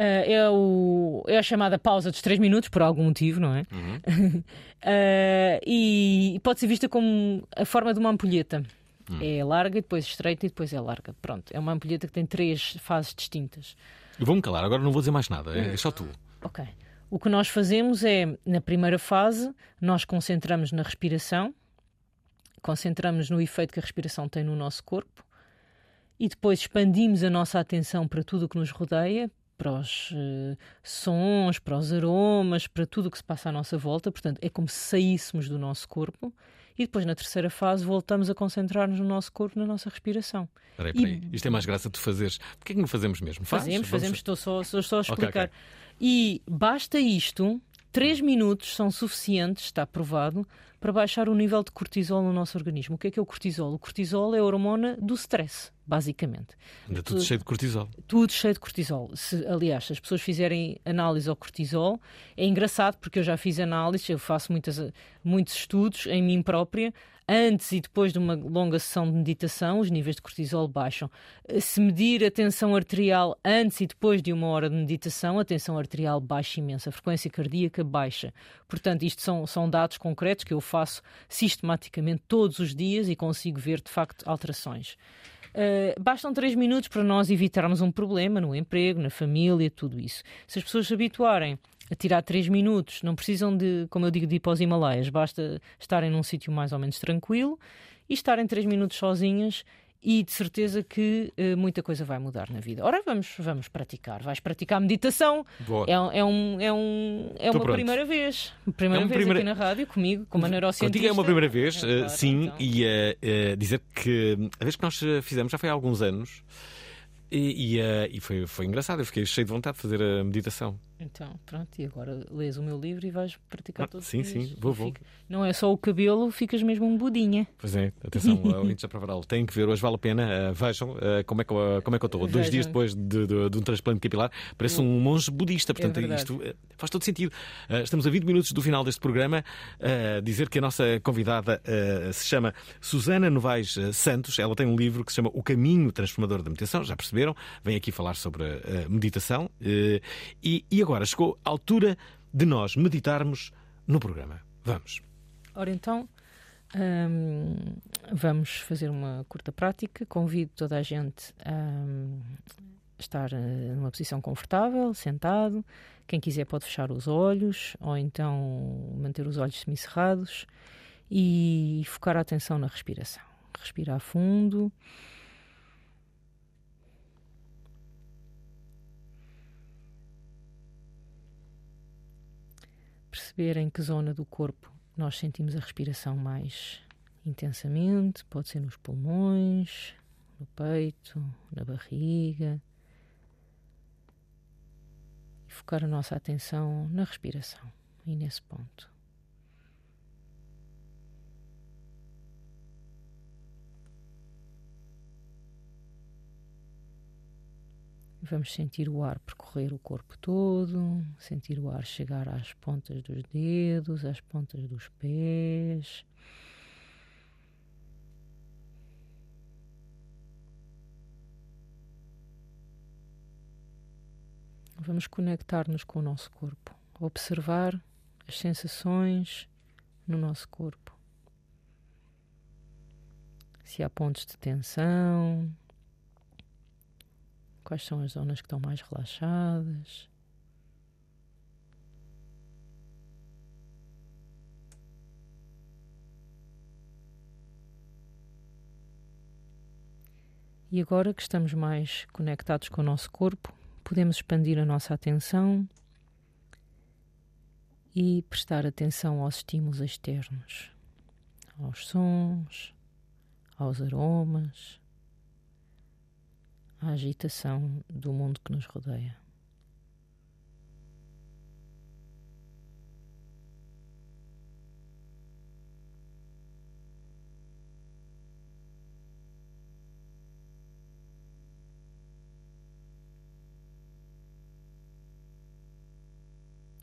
é, o, é a chamada pausa dos 3 minutos, por algum motivo, não é? Uhum. uh, e pode ser vista como a forma de uma ampulheta. Uhum. É larga, e depois estreita e depois é larga. Pronto, é uma ampulheta que tem três fases distintas. Vou-me calar, agora não vou dizer mais nada, é, é só tu. Ok. O que nós fazemos é, na primeira fase, nós concentramos na respiração, concentramos no efeito que a respiração tem no nosso corpo e depois expandimos a nossa atenção para tudo o que nos rodeia, para os uh, sons, para os aromas, para tudo o que se passa à nossa volta. Portanto, é como se saíssemos do nosso corpo. E depois, na terceira fase, voltamos a concentrar-nos no nosso corpo, na nossa respiração. Peraí, peraí. E... Isto é mais graça de fazeres. Porquê é que não fazemos mesmo? Fazemos, fazemos. Estou só, estou só a explicar. Okay, okay. E basta isto, 3 minutos são suficientes, está provado, para baixar o nível de cortisol no nosso organismo. O que é que é o cortisol? O cortisol é a hormona do stress, basicamente. Anda tudo, cheio de cortisol. Tudo cheio de cortisol. Se, aliás, se as pessoas fizerem análise ao cortisol, é engraçado porque eu já fiz análise, eu faço muitas, muitos estudos em mim própria antes e depois de uma longa sessão de meditação, os níveis de cortisol baixam. Se medir a tensão arterial antes e depois de uma hora de meditação, a tensão arterial baixa imenso, a frequência cardíaca baixa. Portanto, isto são, são dados concretos que eu faço sistematicamente todos os dias e consigo ver de facto alterações. Uh, bastam três minutos para nós evitarmos um problema no emprego, na família, tudo isso. Se as pessoas se habituarem a tirar 3 minutos. Não precisam de, como eu digo, de ir para os Himalaias. Basta estarem num sítio mais ou menos tranquilo e estarem 3 minutos sozinhas e de certeza que uh, muita coisa vai mudar na vida. Ora, vamos, vamos praticar. Vais praticar meditação. Boa. É, é, um, é, um, é uma pronto. primeira vez. Primeira É vez primeira- aqui na rádio, comigo, como a neurocientista. Contigo é uma primeira vez, É, eh, claro, sim, então. e eh, eh, dizer que a vez que nós fizemos já foi há alguns anos e, e, eh, e foi, foi engraçado. Eu fiquei cheio de vontade de fazer a meditação. Então, pronto, e agora lês o meu livro e vais praticar Ah, todos sim, sim, vou, vou. fica- Não é só o cabelo, ficas mesmo um budinha. Pois é, atenção, ouvintes a Provaral, têm que ver, hoje vale a pena, eh, vejam eh, como, é que, eu- como é que eu estou. Dois dias depois de, de- de um transplante capilar, parece um monge budista, portanto É isto faz todo sentido. Estamos a 20 minutos do final deste programa, dizer que a nossa convidada se chama Susana Novaes Santos, ela tem um livro que se chama O Caminho Transformador da Meditação, já perceberam? Vem aqui falar sobre meditação e, e agora chegou a altura de nós meditarmos no programa. Vamos. Ora então, hum, vamos fazer uma curta prática. Convido toda a gente a hum, estar eh, numa posição confortável, sentado. Quem quiser pode fechar os olhos ou então manter os olhos semicerrados e focar a atenção na respiração. Respirar fundo. Perceber em que zona do corpo nós sentimos a respiração mais intensamente, pode ser nos pulmões, no peito, na barriga. E focar a nossa atenção na respiração e nesse ponto. Vamos sentir o ar percorrer o corpo todo, sentir o ar chegar às pontas dos dedos, às pontas dos pés. Vamos conectar-nos com o nosso corpo, observar as sensações no nosso corpo. Se há pontos de tensão, quais são as zonas que estão mais relaxadas. E agora que estamos mais conectados com o nosso corpo, podemos expandir a nossa atenção e prestar atenção aos estímulos externos, aos sons, aos aromas, à agitação do mundo que nos rodeia.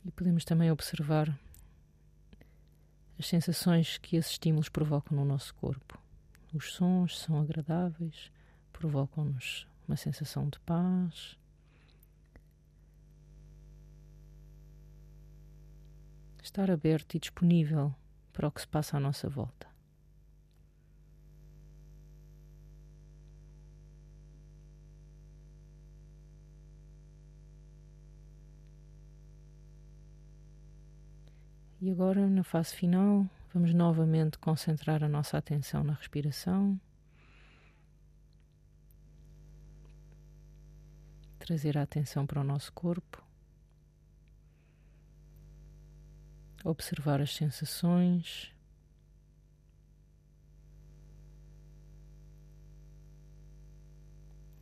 E podemos também observar as sensações que esses estímulos provocam no nosso corpo. Os sons são agradáveis, provocam-nos uma sensação de paz. Estar aberto e disponível para o que se passa à nossa volta. E agora, na fase final, vamos novamente concentrar a nossa atenção na respiração. Trazer a atenção para o nosso corpo. Observar as sensações.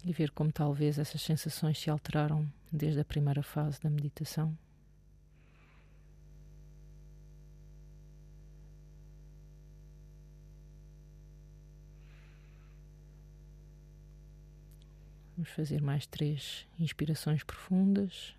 E ver como talvez essas sensações se alteraram desde a primeira fase da meditação. Vamos fazer mais três inspirações profundas.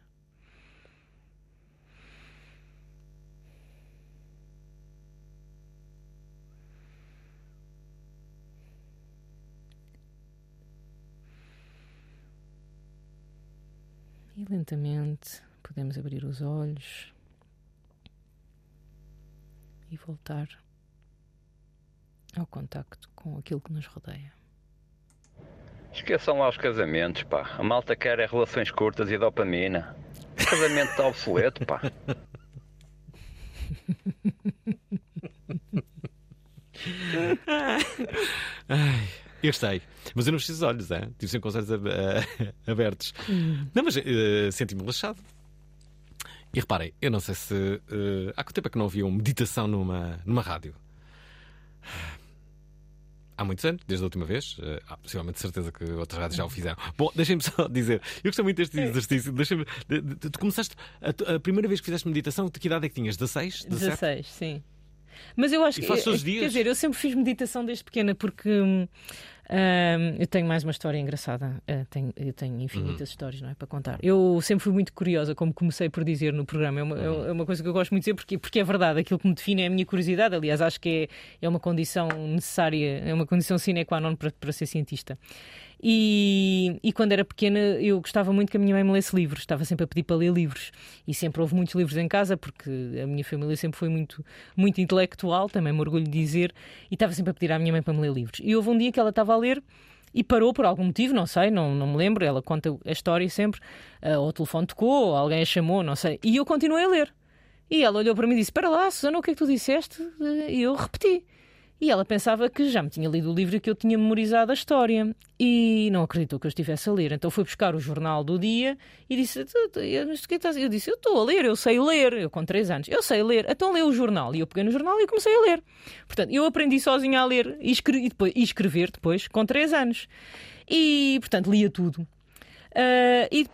E lentamente podemos abrir os olhos e voltar ao contacto com aquilo que nos rodeia. Esqueçam lá os casamentos, pá. A malta quer é relações curtas e dopamina. O casamento está obsoleto, pá. Ai, Eu gostei. Mas eu não preciso de olhos, é? Tive sempre com os olhos eh, abertos. Hum. Não, mas eh, senti-me relaxado. E reparem, eu não sei se. eh, há quanto tempo é que não havia uma meditação numa, numa rádio? Há muitos anos, desde a última vez. Eh, há possivelmente certeza que outras rádios já o fizeram. Bom, deixem-me só dizer. Eu gostei muito deste exercício. Deixem-me. de- de- Tu começaste. A, a primeira vez que fizeste meditação, de que idade é que tinhas? 16? 17? 16, sim. Mas eu acho E que. todos os Quer dizer, eu sempre fiz meditação desde pequena porque. hum, eu tenho mais uma história engraçada. Uh, tenho- eu tenho infinitas histórias, não é? Para contar. Eu sempre fui muito curiosa, como comecei por dizer no programa. É uma, é uma coisa que eu gosto muito de dizer porque, porque é verdade. Aquilo que me define é a minha curiosidade. Aliás, acho que é, é uma condição necessária, é uma condição sine qua non para, para ser cientista. E, e quando era pequena eu gostava muito que a minha mãe me lesse livros, estava sempre a pedir para ler livros e sempre houve muitos livros em casa porque a minha família sempre foi muito, muito intelectual, também me orgulho de dizer, e estava sempre a pedir à minha mãe para me ler livros. E houve um dia que ela estava a ler e parou por algum motivo, não sei, não, não me lembro, ela conta a história sempre, ah, ou o telefone tocou, ou alguém a chamou, não sei, e eu continuei a ler. E ela olhou para mim e disse: Espera lá, Susana, o que é que tu disseste? E eu repeti. E ela pensava que já me tinha lido o livro e que eu tinha memorizado a história. E não acreditou que eu estivesse a ler. Então foi buscar o jornal do dia e disse: "Tu- tu- mas o que é que estás-" Eu disse: Eu estou a ler, eu sei ler. Eu com 3 anos, eu sei ler. Então lê o jornal. E eu peguei no jornal e comecei a ler. Portanto, eu aprendi sozinha a ler e, escrever depois, com 3 anos. E, portanto, lia tudo. Ah, e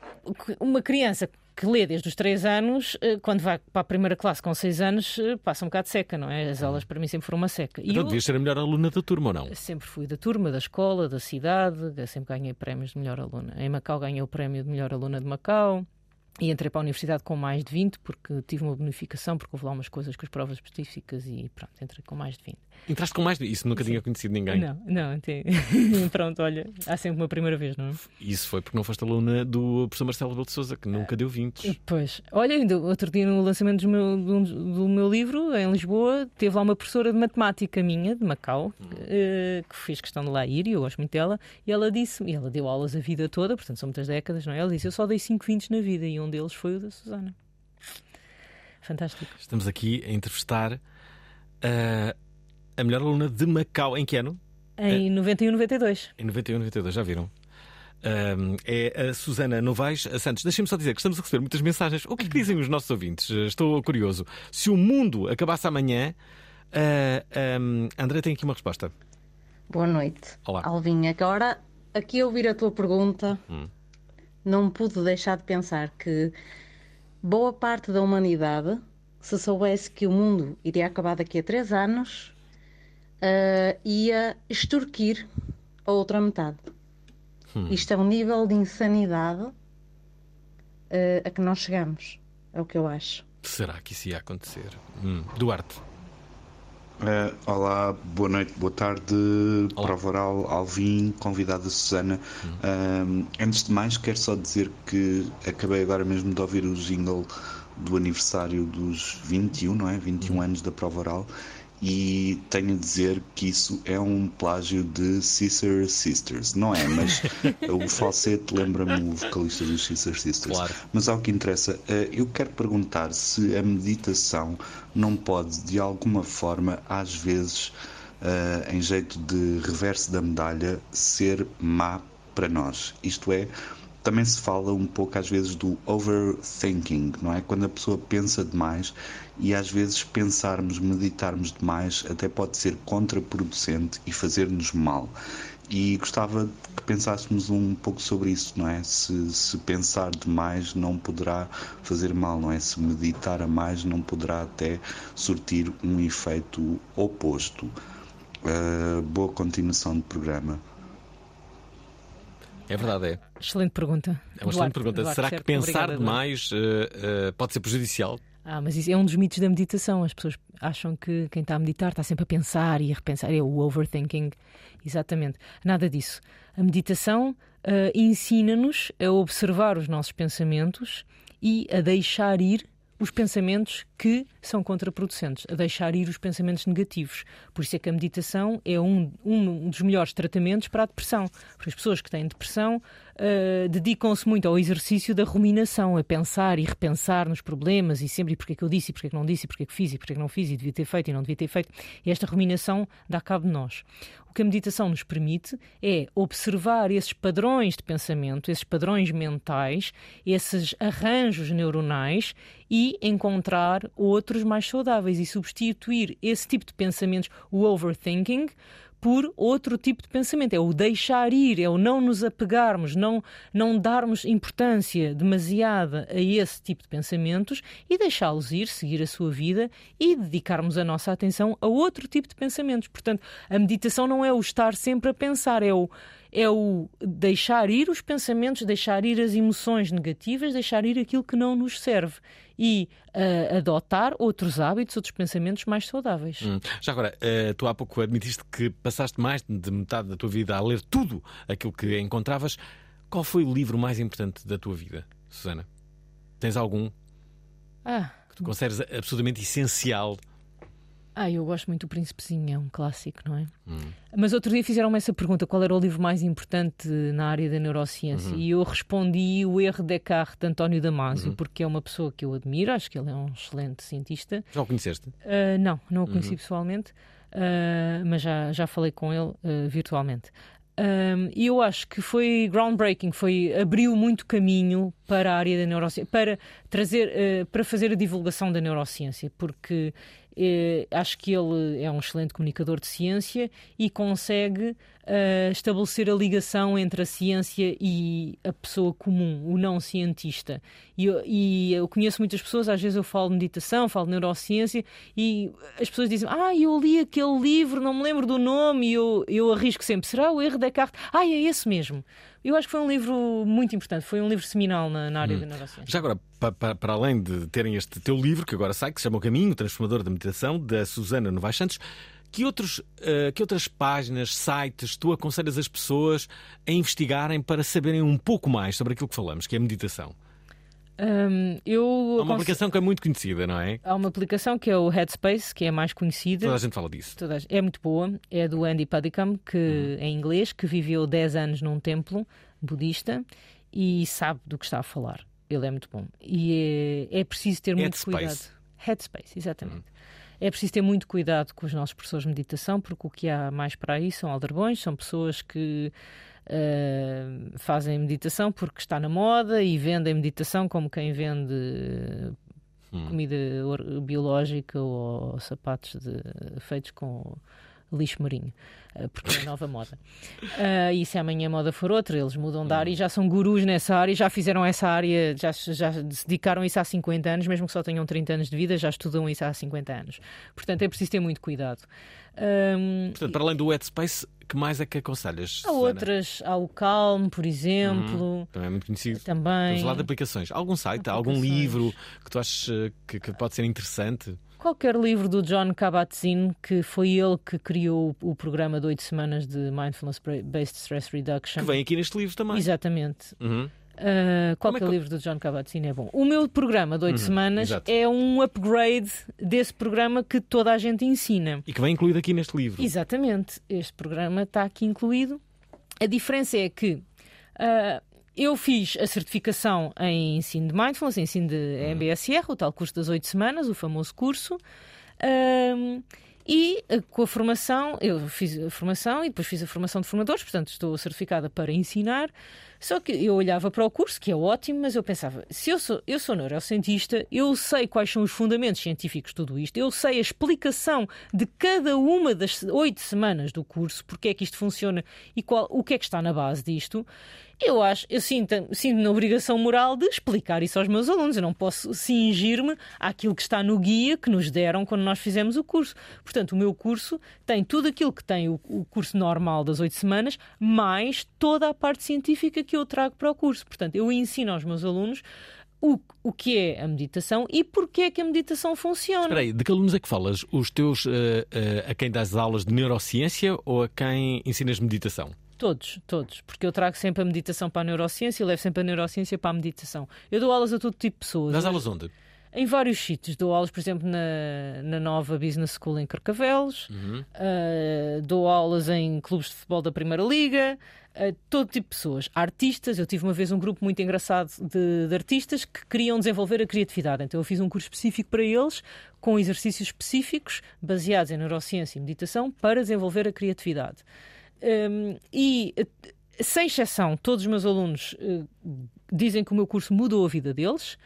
uma criança que lê desde os 3 anos, ah, quando vai para a primeira classe com 6 anos, ah, passa um bocado seca, não é? As aulas para mim sempre foram uma seca. E Então eu devias ser a melhor aluna da turma ou não? sempre fui da turma, da escola, da cidade, sempre ganhei prémios de melhor aluna. Em Macau ganhei o prémio de melhor aluna de Macau. E entrei para a universidade com mais de 20, porque tive uma bonificação, porque houve lá umas coisas com as provas específicas e pronto, entrei com mais de 20. Entraste com mais. de- Isso nunca tinha conhecido ninguém. Não, não, tem... pronto, olha, há sempre uma primeira vez, não é? Isso foi porque não foste aluna do professor Marcelo Rebelo de Souza, que nunca deu 20. Pois, olha, ainda outro dia no lançamento do meu, do, do meu livro, em Lisboa, teve lá uma professora de matemática minha, de Macau, eh, que fez questão de lá ir, e eu gosto muito dela, e ela disse e ela deu aulas a vida toda, portanto são muitas décadas, não é? Ela disse: Eu só dei 5 20 na vida, e um deles foi o da Susana. Fantástico. Estamos aqui a entrevistar ah, a melhor aluna de Macau. Em que ano? Em 91, 92. Em 91, 92, já viram? Ahm, é a Susana Novaes Santos. Deixem-me só dizer que estamos a receber muitas mensagens. O que é que dizem os nossos ouvintes? Estou curioso. Se o mundo acabasse amanhã, ah, ahm, André tem aqui uma resposta. Boa noite. Olá. Alvinha, agora aqui a ouvir a tua pergunta, Hum. Não pude deixar de pensar que boa parte da humanidade, se soubesse que o mundo iria acabar daqui a três anos, ah, ia extorquir a outra metade. Hum. Isto é um nível de insanidade ah, a que nós chegamos, é o que eu acho. Será que isso ia acontecer? Hum. Duarte. Eh, olá, boa noite, boa tarde, prova oral, Alvin, convidada Susana. Ahm, antes de mais, quero só dizer que acabei agora mesmo de ouvir o jingle do aniversário dos 21, não é? 21 anos da prova oral. E tenho a dizer que isso é um plágio de Sister Sisters, não é? Mas o falsete lembra-me o vocalista dos Sister Sisters. Claro. Mas ao que interessa, eh, eu quero perguntar se a meditação não pode, de alguma forma, às vezes, eh, em jeito de reverso da medalha, ser má para nós. Isto é, também se fala um pouco às vezes do overthinking, não é? Quando a pessoa pensa demais e às vezes pensarmos, meditarmos demais até pode ser contraproducente e fazer-nos mal. E gostava que pensássemos um pouco sobre isso, não é? Se, se pensar demais não poderá fazer mal, não é? Se meditar a mais não poderá até surtir um efeito oposto. Uh, boa continuação do programa. É verdade, é. Excelente pergunta. É uma excelente Duarte, pergunta. Duarte, Será que pensar Obrigada, demais eh, eh, pode ser prejudicial? Ah, mas isso é um dos mitos da meditação. As pessoas acham que quem está a meditar está sempre a pensar e a repensar. É o overthinking. Exatamente. Nada disso. A meditação ah, ensina-nos a observar os nossos pensamentos e a deixar ir os pensamentos que são contraproducentes, a deixar ir os pensamentos negativos. Por isso é que a meditação é um, um dos melhores tratamentos para a depressão. Porque as pessoas que têm depressão uh, dedicam-se muito ao exercício da ruminação, a pensar e repensar nos problemas e sempre e porque é que eu disse, e porque é que não disse, e porque é que fiz, e porque é que não fiz, e devia ter feito e não devia ter feito. E esta ruminação dá cabo de nós. O que a meditação nos permite é observar esses padrões de pensamento, esses padrões mentais, esses arranjos neuronais e encontrar outros mais saudáveis e substituir esse tipo de pensamentos, o overthinking, por outro tipo de pensamento. É o deixar ir, é o não nos apegarmos, não, não darmos importância demasiada a esse tipo de pensamentos e deixá-los ir, seguir a sua vida e dedicarmos a nossa atenção a outro tipo de pensamentos. Portanto, a meditação não é o estar sempre a pensar, é o é o deixar ir os pensamentos, deixar ir as emoções negativas, deixar ir aquilo que não nos serve e uh, adotar outros hábitos, outros pensamentos mais saudáveis. Hum. Já agora, uh, tu há pouco admitiste que passaste mais de metade da tua vida a ler tudo aquilo que encontravas. Qual foi o livro mais importante da tua vida, Susana? Tens algum ah. que tu consideres absolutamente essencial? Ah, eu gosto muito do Príncipezinho, é um clássico, não é? Hum. Mas outro dia fizeram-me essa pergunta: qual era o livro mais importante na área da neurociência? Uhum. E eu respondi O Erro de Descartes, de António Damasio, uhum. porque é uma pessoa que eu admiro, acho que ele é um excelente cientista. Já o conheceste? Uh, não, não o conheci uhum. pessoalmente, uh, mas já, já falei com ele uh, virtualmente. E eu acho que foi groundbreaking, foi abriu muito caminho para a área da neurociência, para trazer, para fazer a divulgação da neurociência, porque acho que ele é um excelente comunicador de ciência e consegue uh, estabelecer a ligação entre a ciência e a pessoa comum, o não cientista. E eu, e eu conheço muitas pessoas, às vezes eu falo de meditação, falo de neurociência e as pessoas dizem: Ah, eu li aquele livro, não me lembro do nome, e eu, eu arrisco sempre: será o erro da Descartes? Ah, é esse mesmo. Eu acho que foi um livro muito importante, foi um livro seminal na, na área hum. da neurociência. Já agora, para, para, além de terem este teu livro, que agora sai, que se chama O Caminho Transformador da Meditação, da Susana Novaes Santos, que, outros, uh, que outras páginas, sites tu aconselhas as pessoas a investigarem para saberem um pouco mais sobre aquilo que falamos, que é a meditação? Um, eu Há uma aplicação que é muito conhecida, não é? Há uma aplicação que é o Headspace, que é a mais conhecida. Toda a gente fala disso. Toda É muito boa. É do Andy Puddicombe, que uhum. é inglês, que viveu 10 anos num templo budista e sabe do que está a falar. Ele é muito bom. E é, é preciso ter muito Headspace. cuidado. Headspace, exatamente. Uhum. É preciso ter muito cuidado com os nossos professores de meditação, porque o que há mais para aí são aldrabões, são pessoas que uh, fazem meditação porque está na moda e vendem meditação como quem vende hum. comida biológica ou sapatos de, feitos com lixo marinho, porque é nova moda. Uh, e se amanhã a moda for outra, eles mudam de área e já são gurus nessa área, já fizeram essa área, já, já se dedicaram isso há 50 anos, mesmo que só tenham 30 anos de vida, já estudam isso há 50 anos. Portanto, é preciso ter muito cuidado. Um, Portanto, para além do Headspace, que mais é que aconselhas? Há outras, há o Calm, por exemplo. Uhum, também é muito conhecido. Também. Estamos lá de aplicações. Algum site, algum livro que tu achas eh, que, que pode ser interessante? Qualquer livro do John Kabat-Zinn, que foi ele que criou o programa de oito semanas de Mindfulness-Based Stress Reduction. Que vem aqui neste livro também. Exatamente. Uhum. Uh, qualquer é que... livro do John Kabat-Zinn é bom. O meu programa de oito uhum, semanas exato. é um upgrade desse programa que toda a gente ensina. E que vem incluído aqui neste livro. Exatamente. Este programa está aqui incluído. A diferença é que uh, eu fiz a certificação em ensino de mindfulness, em ensino de uhum. MBSR, o tal curso das oito semanas, o famoso curso. Uh, e eh, com a formação, eu fiz a formação e depois fiz a formação de formadores, portanto estou certificada para ensinar. Só que eu olhava para o curso, que é ótimo, mas eu pensava, se eu sou, eu sou neurocientista, eu sei quais são os fundamentos científicos de tudo isto, eu sei a explicação de cada uma das oito semanas do curso, porque é que isto funciona e qual, o que é que está na base disto eu acho, eu sinto, sinto na obrigação moral de explicar isso aos meus alunos. Eu não posso cingir-me àquilo que está no guia que nos deram quando nós fizemos o curso. Portanto, o meu curso tem tudo aquilo que tem o, o curso normal das oito semanas, mais toda a parte científica que eu trago para o curso. Portanto, eu ensino aos meus alunos o, o que é a meditação e porque é que a meditação funciona. Espera aí, de que alunos é que falas? Os teus uh, uh, a quem dás aulas de neurociência ou a quem ensinas meditação? Todos, todos. Porque eu trago sempre a meditação para a neurociência e levo sempre a neurociência para a meditação. Eu dou aulas a todo tipo de pessoas. Das aulas onde? Em vários sítios. Dou aulas, por exemplo, na, na nova Business School em Carcavelos, Uhum. uh, dou aulas em clubes de futebol da Primeira Liga, uh, todo tipo de pessoas. Artistas, eu tive uma vez um grupo muito engraçado de, de artistas que queriam desenvolver a criatividade. Então eu fiz um curso específico para eles, com exercícios específicos, baseados em neurociência e meditação, para desenvolver a criatividade. Um, e, uh, sem exceção, todos os meus alunos uh, dizem que o meu curso mudou a vida deles.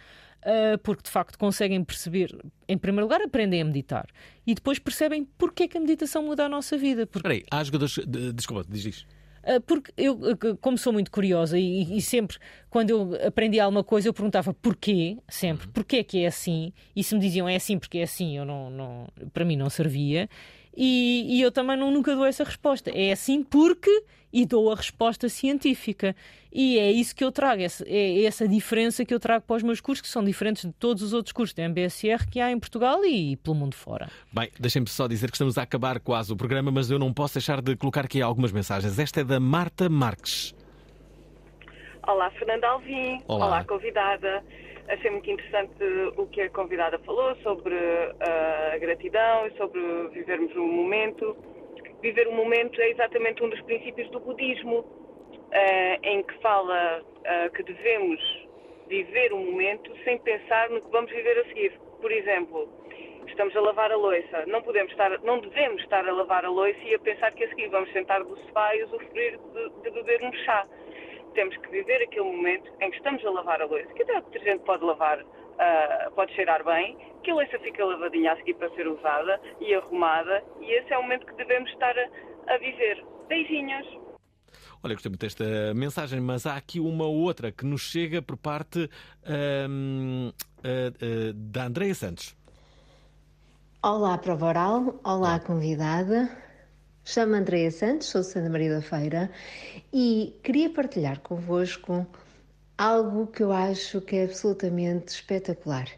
Uh, porque de facto conseguem perceber, em primeiro lugar, aprendem a meditar e depois percebem porque é que a meditação muda a nossa vida. Porque... Espera aí, há jogadores. de- Desculpa, diz isto. Uh, porque eu, uh, como sou muito curiosa e, e sempre, quando eu aprendi alguma coisa, eu perguntava porquê, sempre, porquê é que é assim, e se me diziam é assim porque é assim, eu não, não, para mim não servia. E, e eu também não, nunca dou essa resposta. É assim porque, e dou a resposta científica. E é isso que eu trago, essa, é essa diferença que eu trago para os meus cursos, que são diferentes de todos os outros cursos da MBSR que há em Portugal e pelo mundo fora. Bem, deixem-me só dizer que estamos a acabar quase o programa, mas eu não posso deixar de colocar aqui algumas mensagens. Esta é da Marta Marques. Olá, Fernanda Alvim. Olá. convidada. Achei muito interessante o que a convidada falou sobre ah, a gratidão e sobre vivermos o momento. Viver o momento é exatamente um dos princípios do budismo, ah, em que fala ah, que devemos viver o momento sem pensar no que vamos viver a seguir. Por exemplo, estamos a lavar a louça, não podemos estar, não devemos estar a lavar a louça e a pensar que a seguir vamos sentar do sofá e usufruir de, de beber um chá. Temos que viver aquele momento em que estamos a lavar a louça, que até o detergente pode lavar, ah, pode cheirar bem, que a louça fica lavadinha a seguir para ser usada e arrumada, e esse é o momento que devemos estar a, a viver. Beijinhos! Olha, gostei muito desta mensagem, mas há aqui uma outra que nos chega por parte ah, ah, da Andreia Santos. Olá, Prova Oral. Olá, convidada. Chamo-me Andreia Santos, sou Santa Maria da Feira e queria partilhar convosco algo que eu acho que é absolutamente espetacular.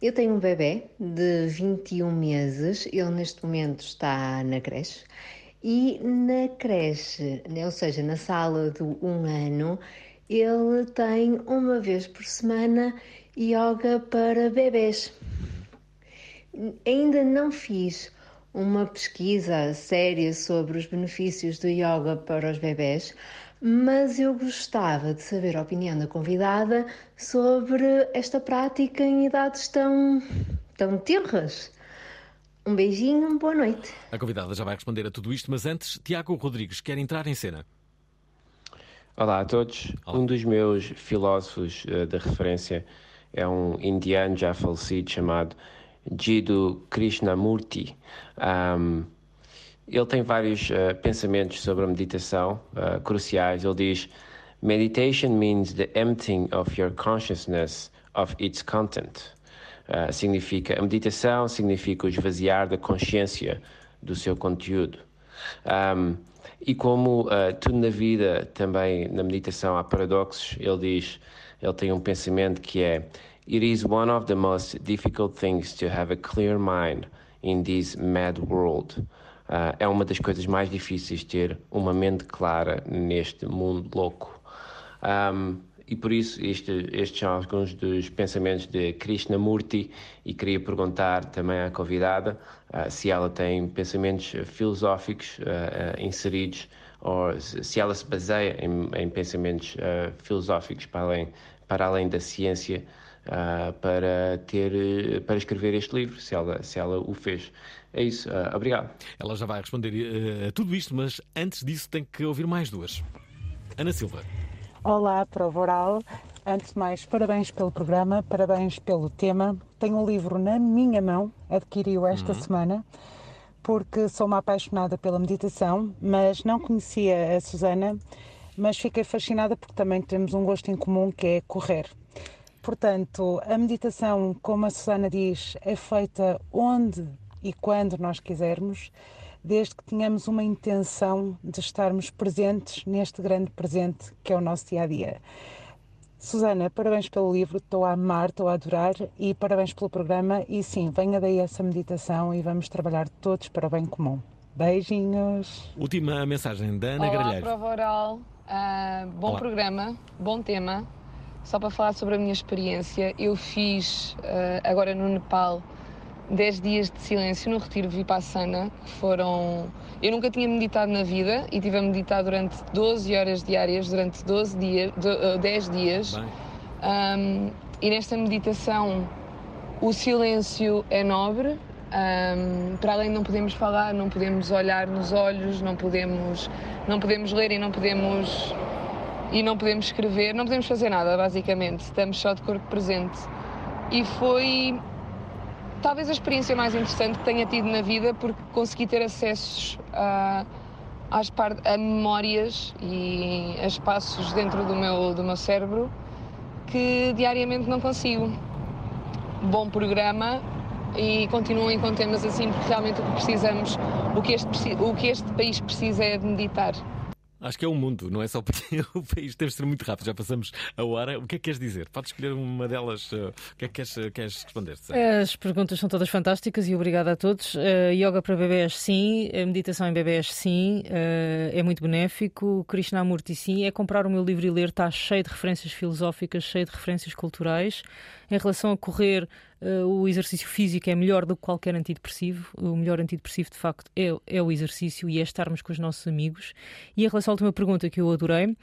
Eu tenho um bebê de 21 meses, ele neste momento está na creche e na creche, ou seja, na sala do um ano, ele tem uma vez por semana yoga para bebês. Ainda não fiz uma pesquisa séria sobre os benefícios do yoga para os bebés, mas eu gostava de saber a opinião da convidada sobre esta prática em idades tão, tão tenras. Um beijinho, boa noite. A convidada já vai responder a tudo isto, mas antes, Tiago Rodrigues quer entrar em cena. Olá a todos. Um dos meus filósofos eh, de referência é um indiano já falecido chamado Jiddu Krishnamurti. Ahm, ele tem vários eh, pensamentos sobre a meditação eh, cruciais. Ele diz: Meditation means the emptying of your consciousness of its content. Ah, significa a meditação significa o esvaziar da consciência do seu conteúdo. Ahm, e como tudo na vida, também na meditação há paradoxos, ele diz, ele tem um pensamento que é It is one of the most difficult things to have a clear mind in this mad world. Ah, é uma das coisas mais difíceis ter uma mente clara neste mundo louco. Ahm, e por isso este- estes são alguns dos pensamentos de Krishnamurti e queria perguntar também à convidada ah, se ela tem pensamentos filosóficos ah, inseridos ou se ela se baseia em, em pensamentos filosóficos para além, para além da ciência ah, para ter para escrever este livro, se ela, se ela o fez. É isso, ah, obrigado. Ela já vai responder eh, a tudo isto, mas antes disso tem que ouvir mais duas. Ana Silva. Olá, Prova Oral. Antes de mais, parabéns pelo programa, parabéns pelo tema. Tenho um livro na minha mão, adquiri-o esta Uhum. semana, porque sou uma apaixonada pela meditação, mas não conhecia a Susana, mas fiquei fascinada porque também temos um gosto em comum que é correr. Portanto, a meditação, como a Susana diz, é feita onde e quando nós quisermos, desde que tenhamos uma intenção de estarmos presentes neste grande presente que é o nosso dia a dia. Susana, parabéns pelo livro, estou a amar, estou a adorar e parabéns pelo programa. E sim, venha daí essa meditação e vamos trabalhar todos para o bem comum. Beijinhos! Última mensagem da Ana Olá, Gralheiro. prova oral. Ah, bom Olá. programa, bom tema. Só para falar sobre a minha experiência, eu fiz uh, agora no Nepal 10 dias de silêncio no retiro Vipassana, que foram. Eu nunca tinha meditado na vida e tive a meditar durante 12 horas diárias, durante 12 dias, 10 dias. Um, e nesta meditação o silêncio é nobre, um, para além de não podemos falar, não podemos olhar nos olhos, não podemos, não podemos ler e não podemos e não podemos escrever, não podemos fazer nada, basicamente. Estamos só de corpo presente. E foi talvez a experiência mais interessante que tenha tido na vida, porque consegui ter acessos a, às par a memórias e a espaços dentro do meu, do meu cérebro que diariamente não consigo. Bom programa e continuem com temas assim, porque realmente o que precisamos, o que este, o que este país precisa é de meditar. Acho que é o mundo, não é só o país. Temos de ser muito rápido, já passamos a hora. O que é que queres dizer? Podes escolher uma delas. Uh, o que é que queres, uh, queres responder? As perguntas são todas fantásticas e obrigada a todos. Uh, yoga para bebés, sim. Meditação em bebés, sim. é muito benéfico. Krishnamurti, sim. É comprar o meu livro e ler. Está cheio de referências filosóficas, cheio de referências culturais. Em relação a correr, uh, o exercício físico é melhor do que qualquer antidepressivo. O melhor antidepressivo, de facto, é, é o exercício e é estarmos com os nossos amigos. E em relação à última pergunta que eu adorei, uh,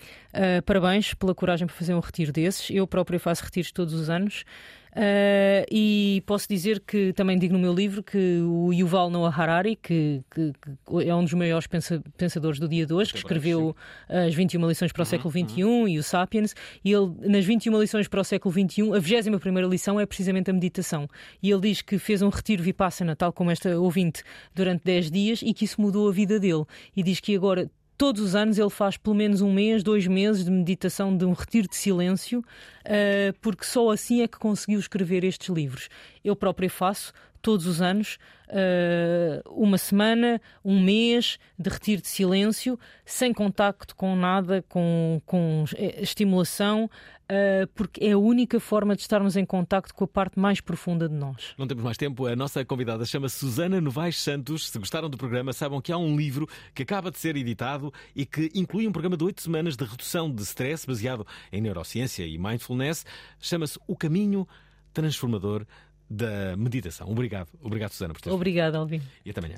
parabéns pela coragem para fazer um retiro desses. Eu próprio faço retiros todos os anos. Uh, e posso dizer que também digo no meu livro que o Yuval Noah Harari, que, que, que é um dos maiores pensa, pensadores do dia de hoje, que escreveu as 21 lições para o uhum, século XXI uhum. e o Sapiens, e ele, nas 21 lições para o século XXI, a 21 lição é precisamente a meditação. E ele diz que fez um retiro vipassana, tal como esta ouvinte, durante 10 dias e que isso mudou a vida dele. E diz que agora todos os anos ele faz pelo menos um mês, dois meses de meditação, de um retiro de silêncio, uh, porque só assim é que conseguiu escrever estes livros. Eu próprio faço todos os anos uh, uma semana, um mês de retiro de silêncio, sem contacto com nada, com, com estimulação, uh, porque é a única forma de estarmos em contacto com a parte mais profunda de nós. Não temos mais tempo. A nossa convidada chama-se Susana Novaes Santos. Se gostaram do programa, saibam que há um livro que acaba de ser editado e que inclui um programa de oito semanas de redução de stress baseado em neurociência e mindfulness. Chama-se O Caminho Transformador da meditação. Obrigado, obrigado Susana por ter Obrigada, Alvin. E até amanhã.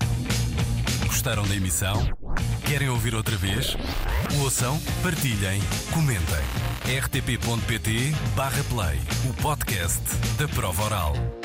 Gostaram da emissão? Querem ouvir outra vez? Ouçam, partilhem, comentem. rtp.pt/play o podcast da prova oral.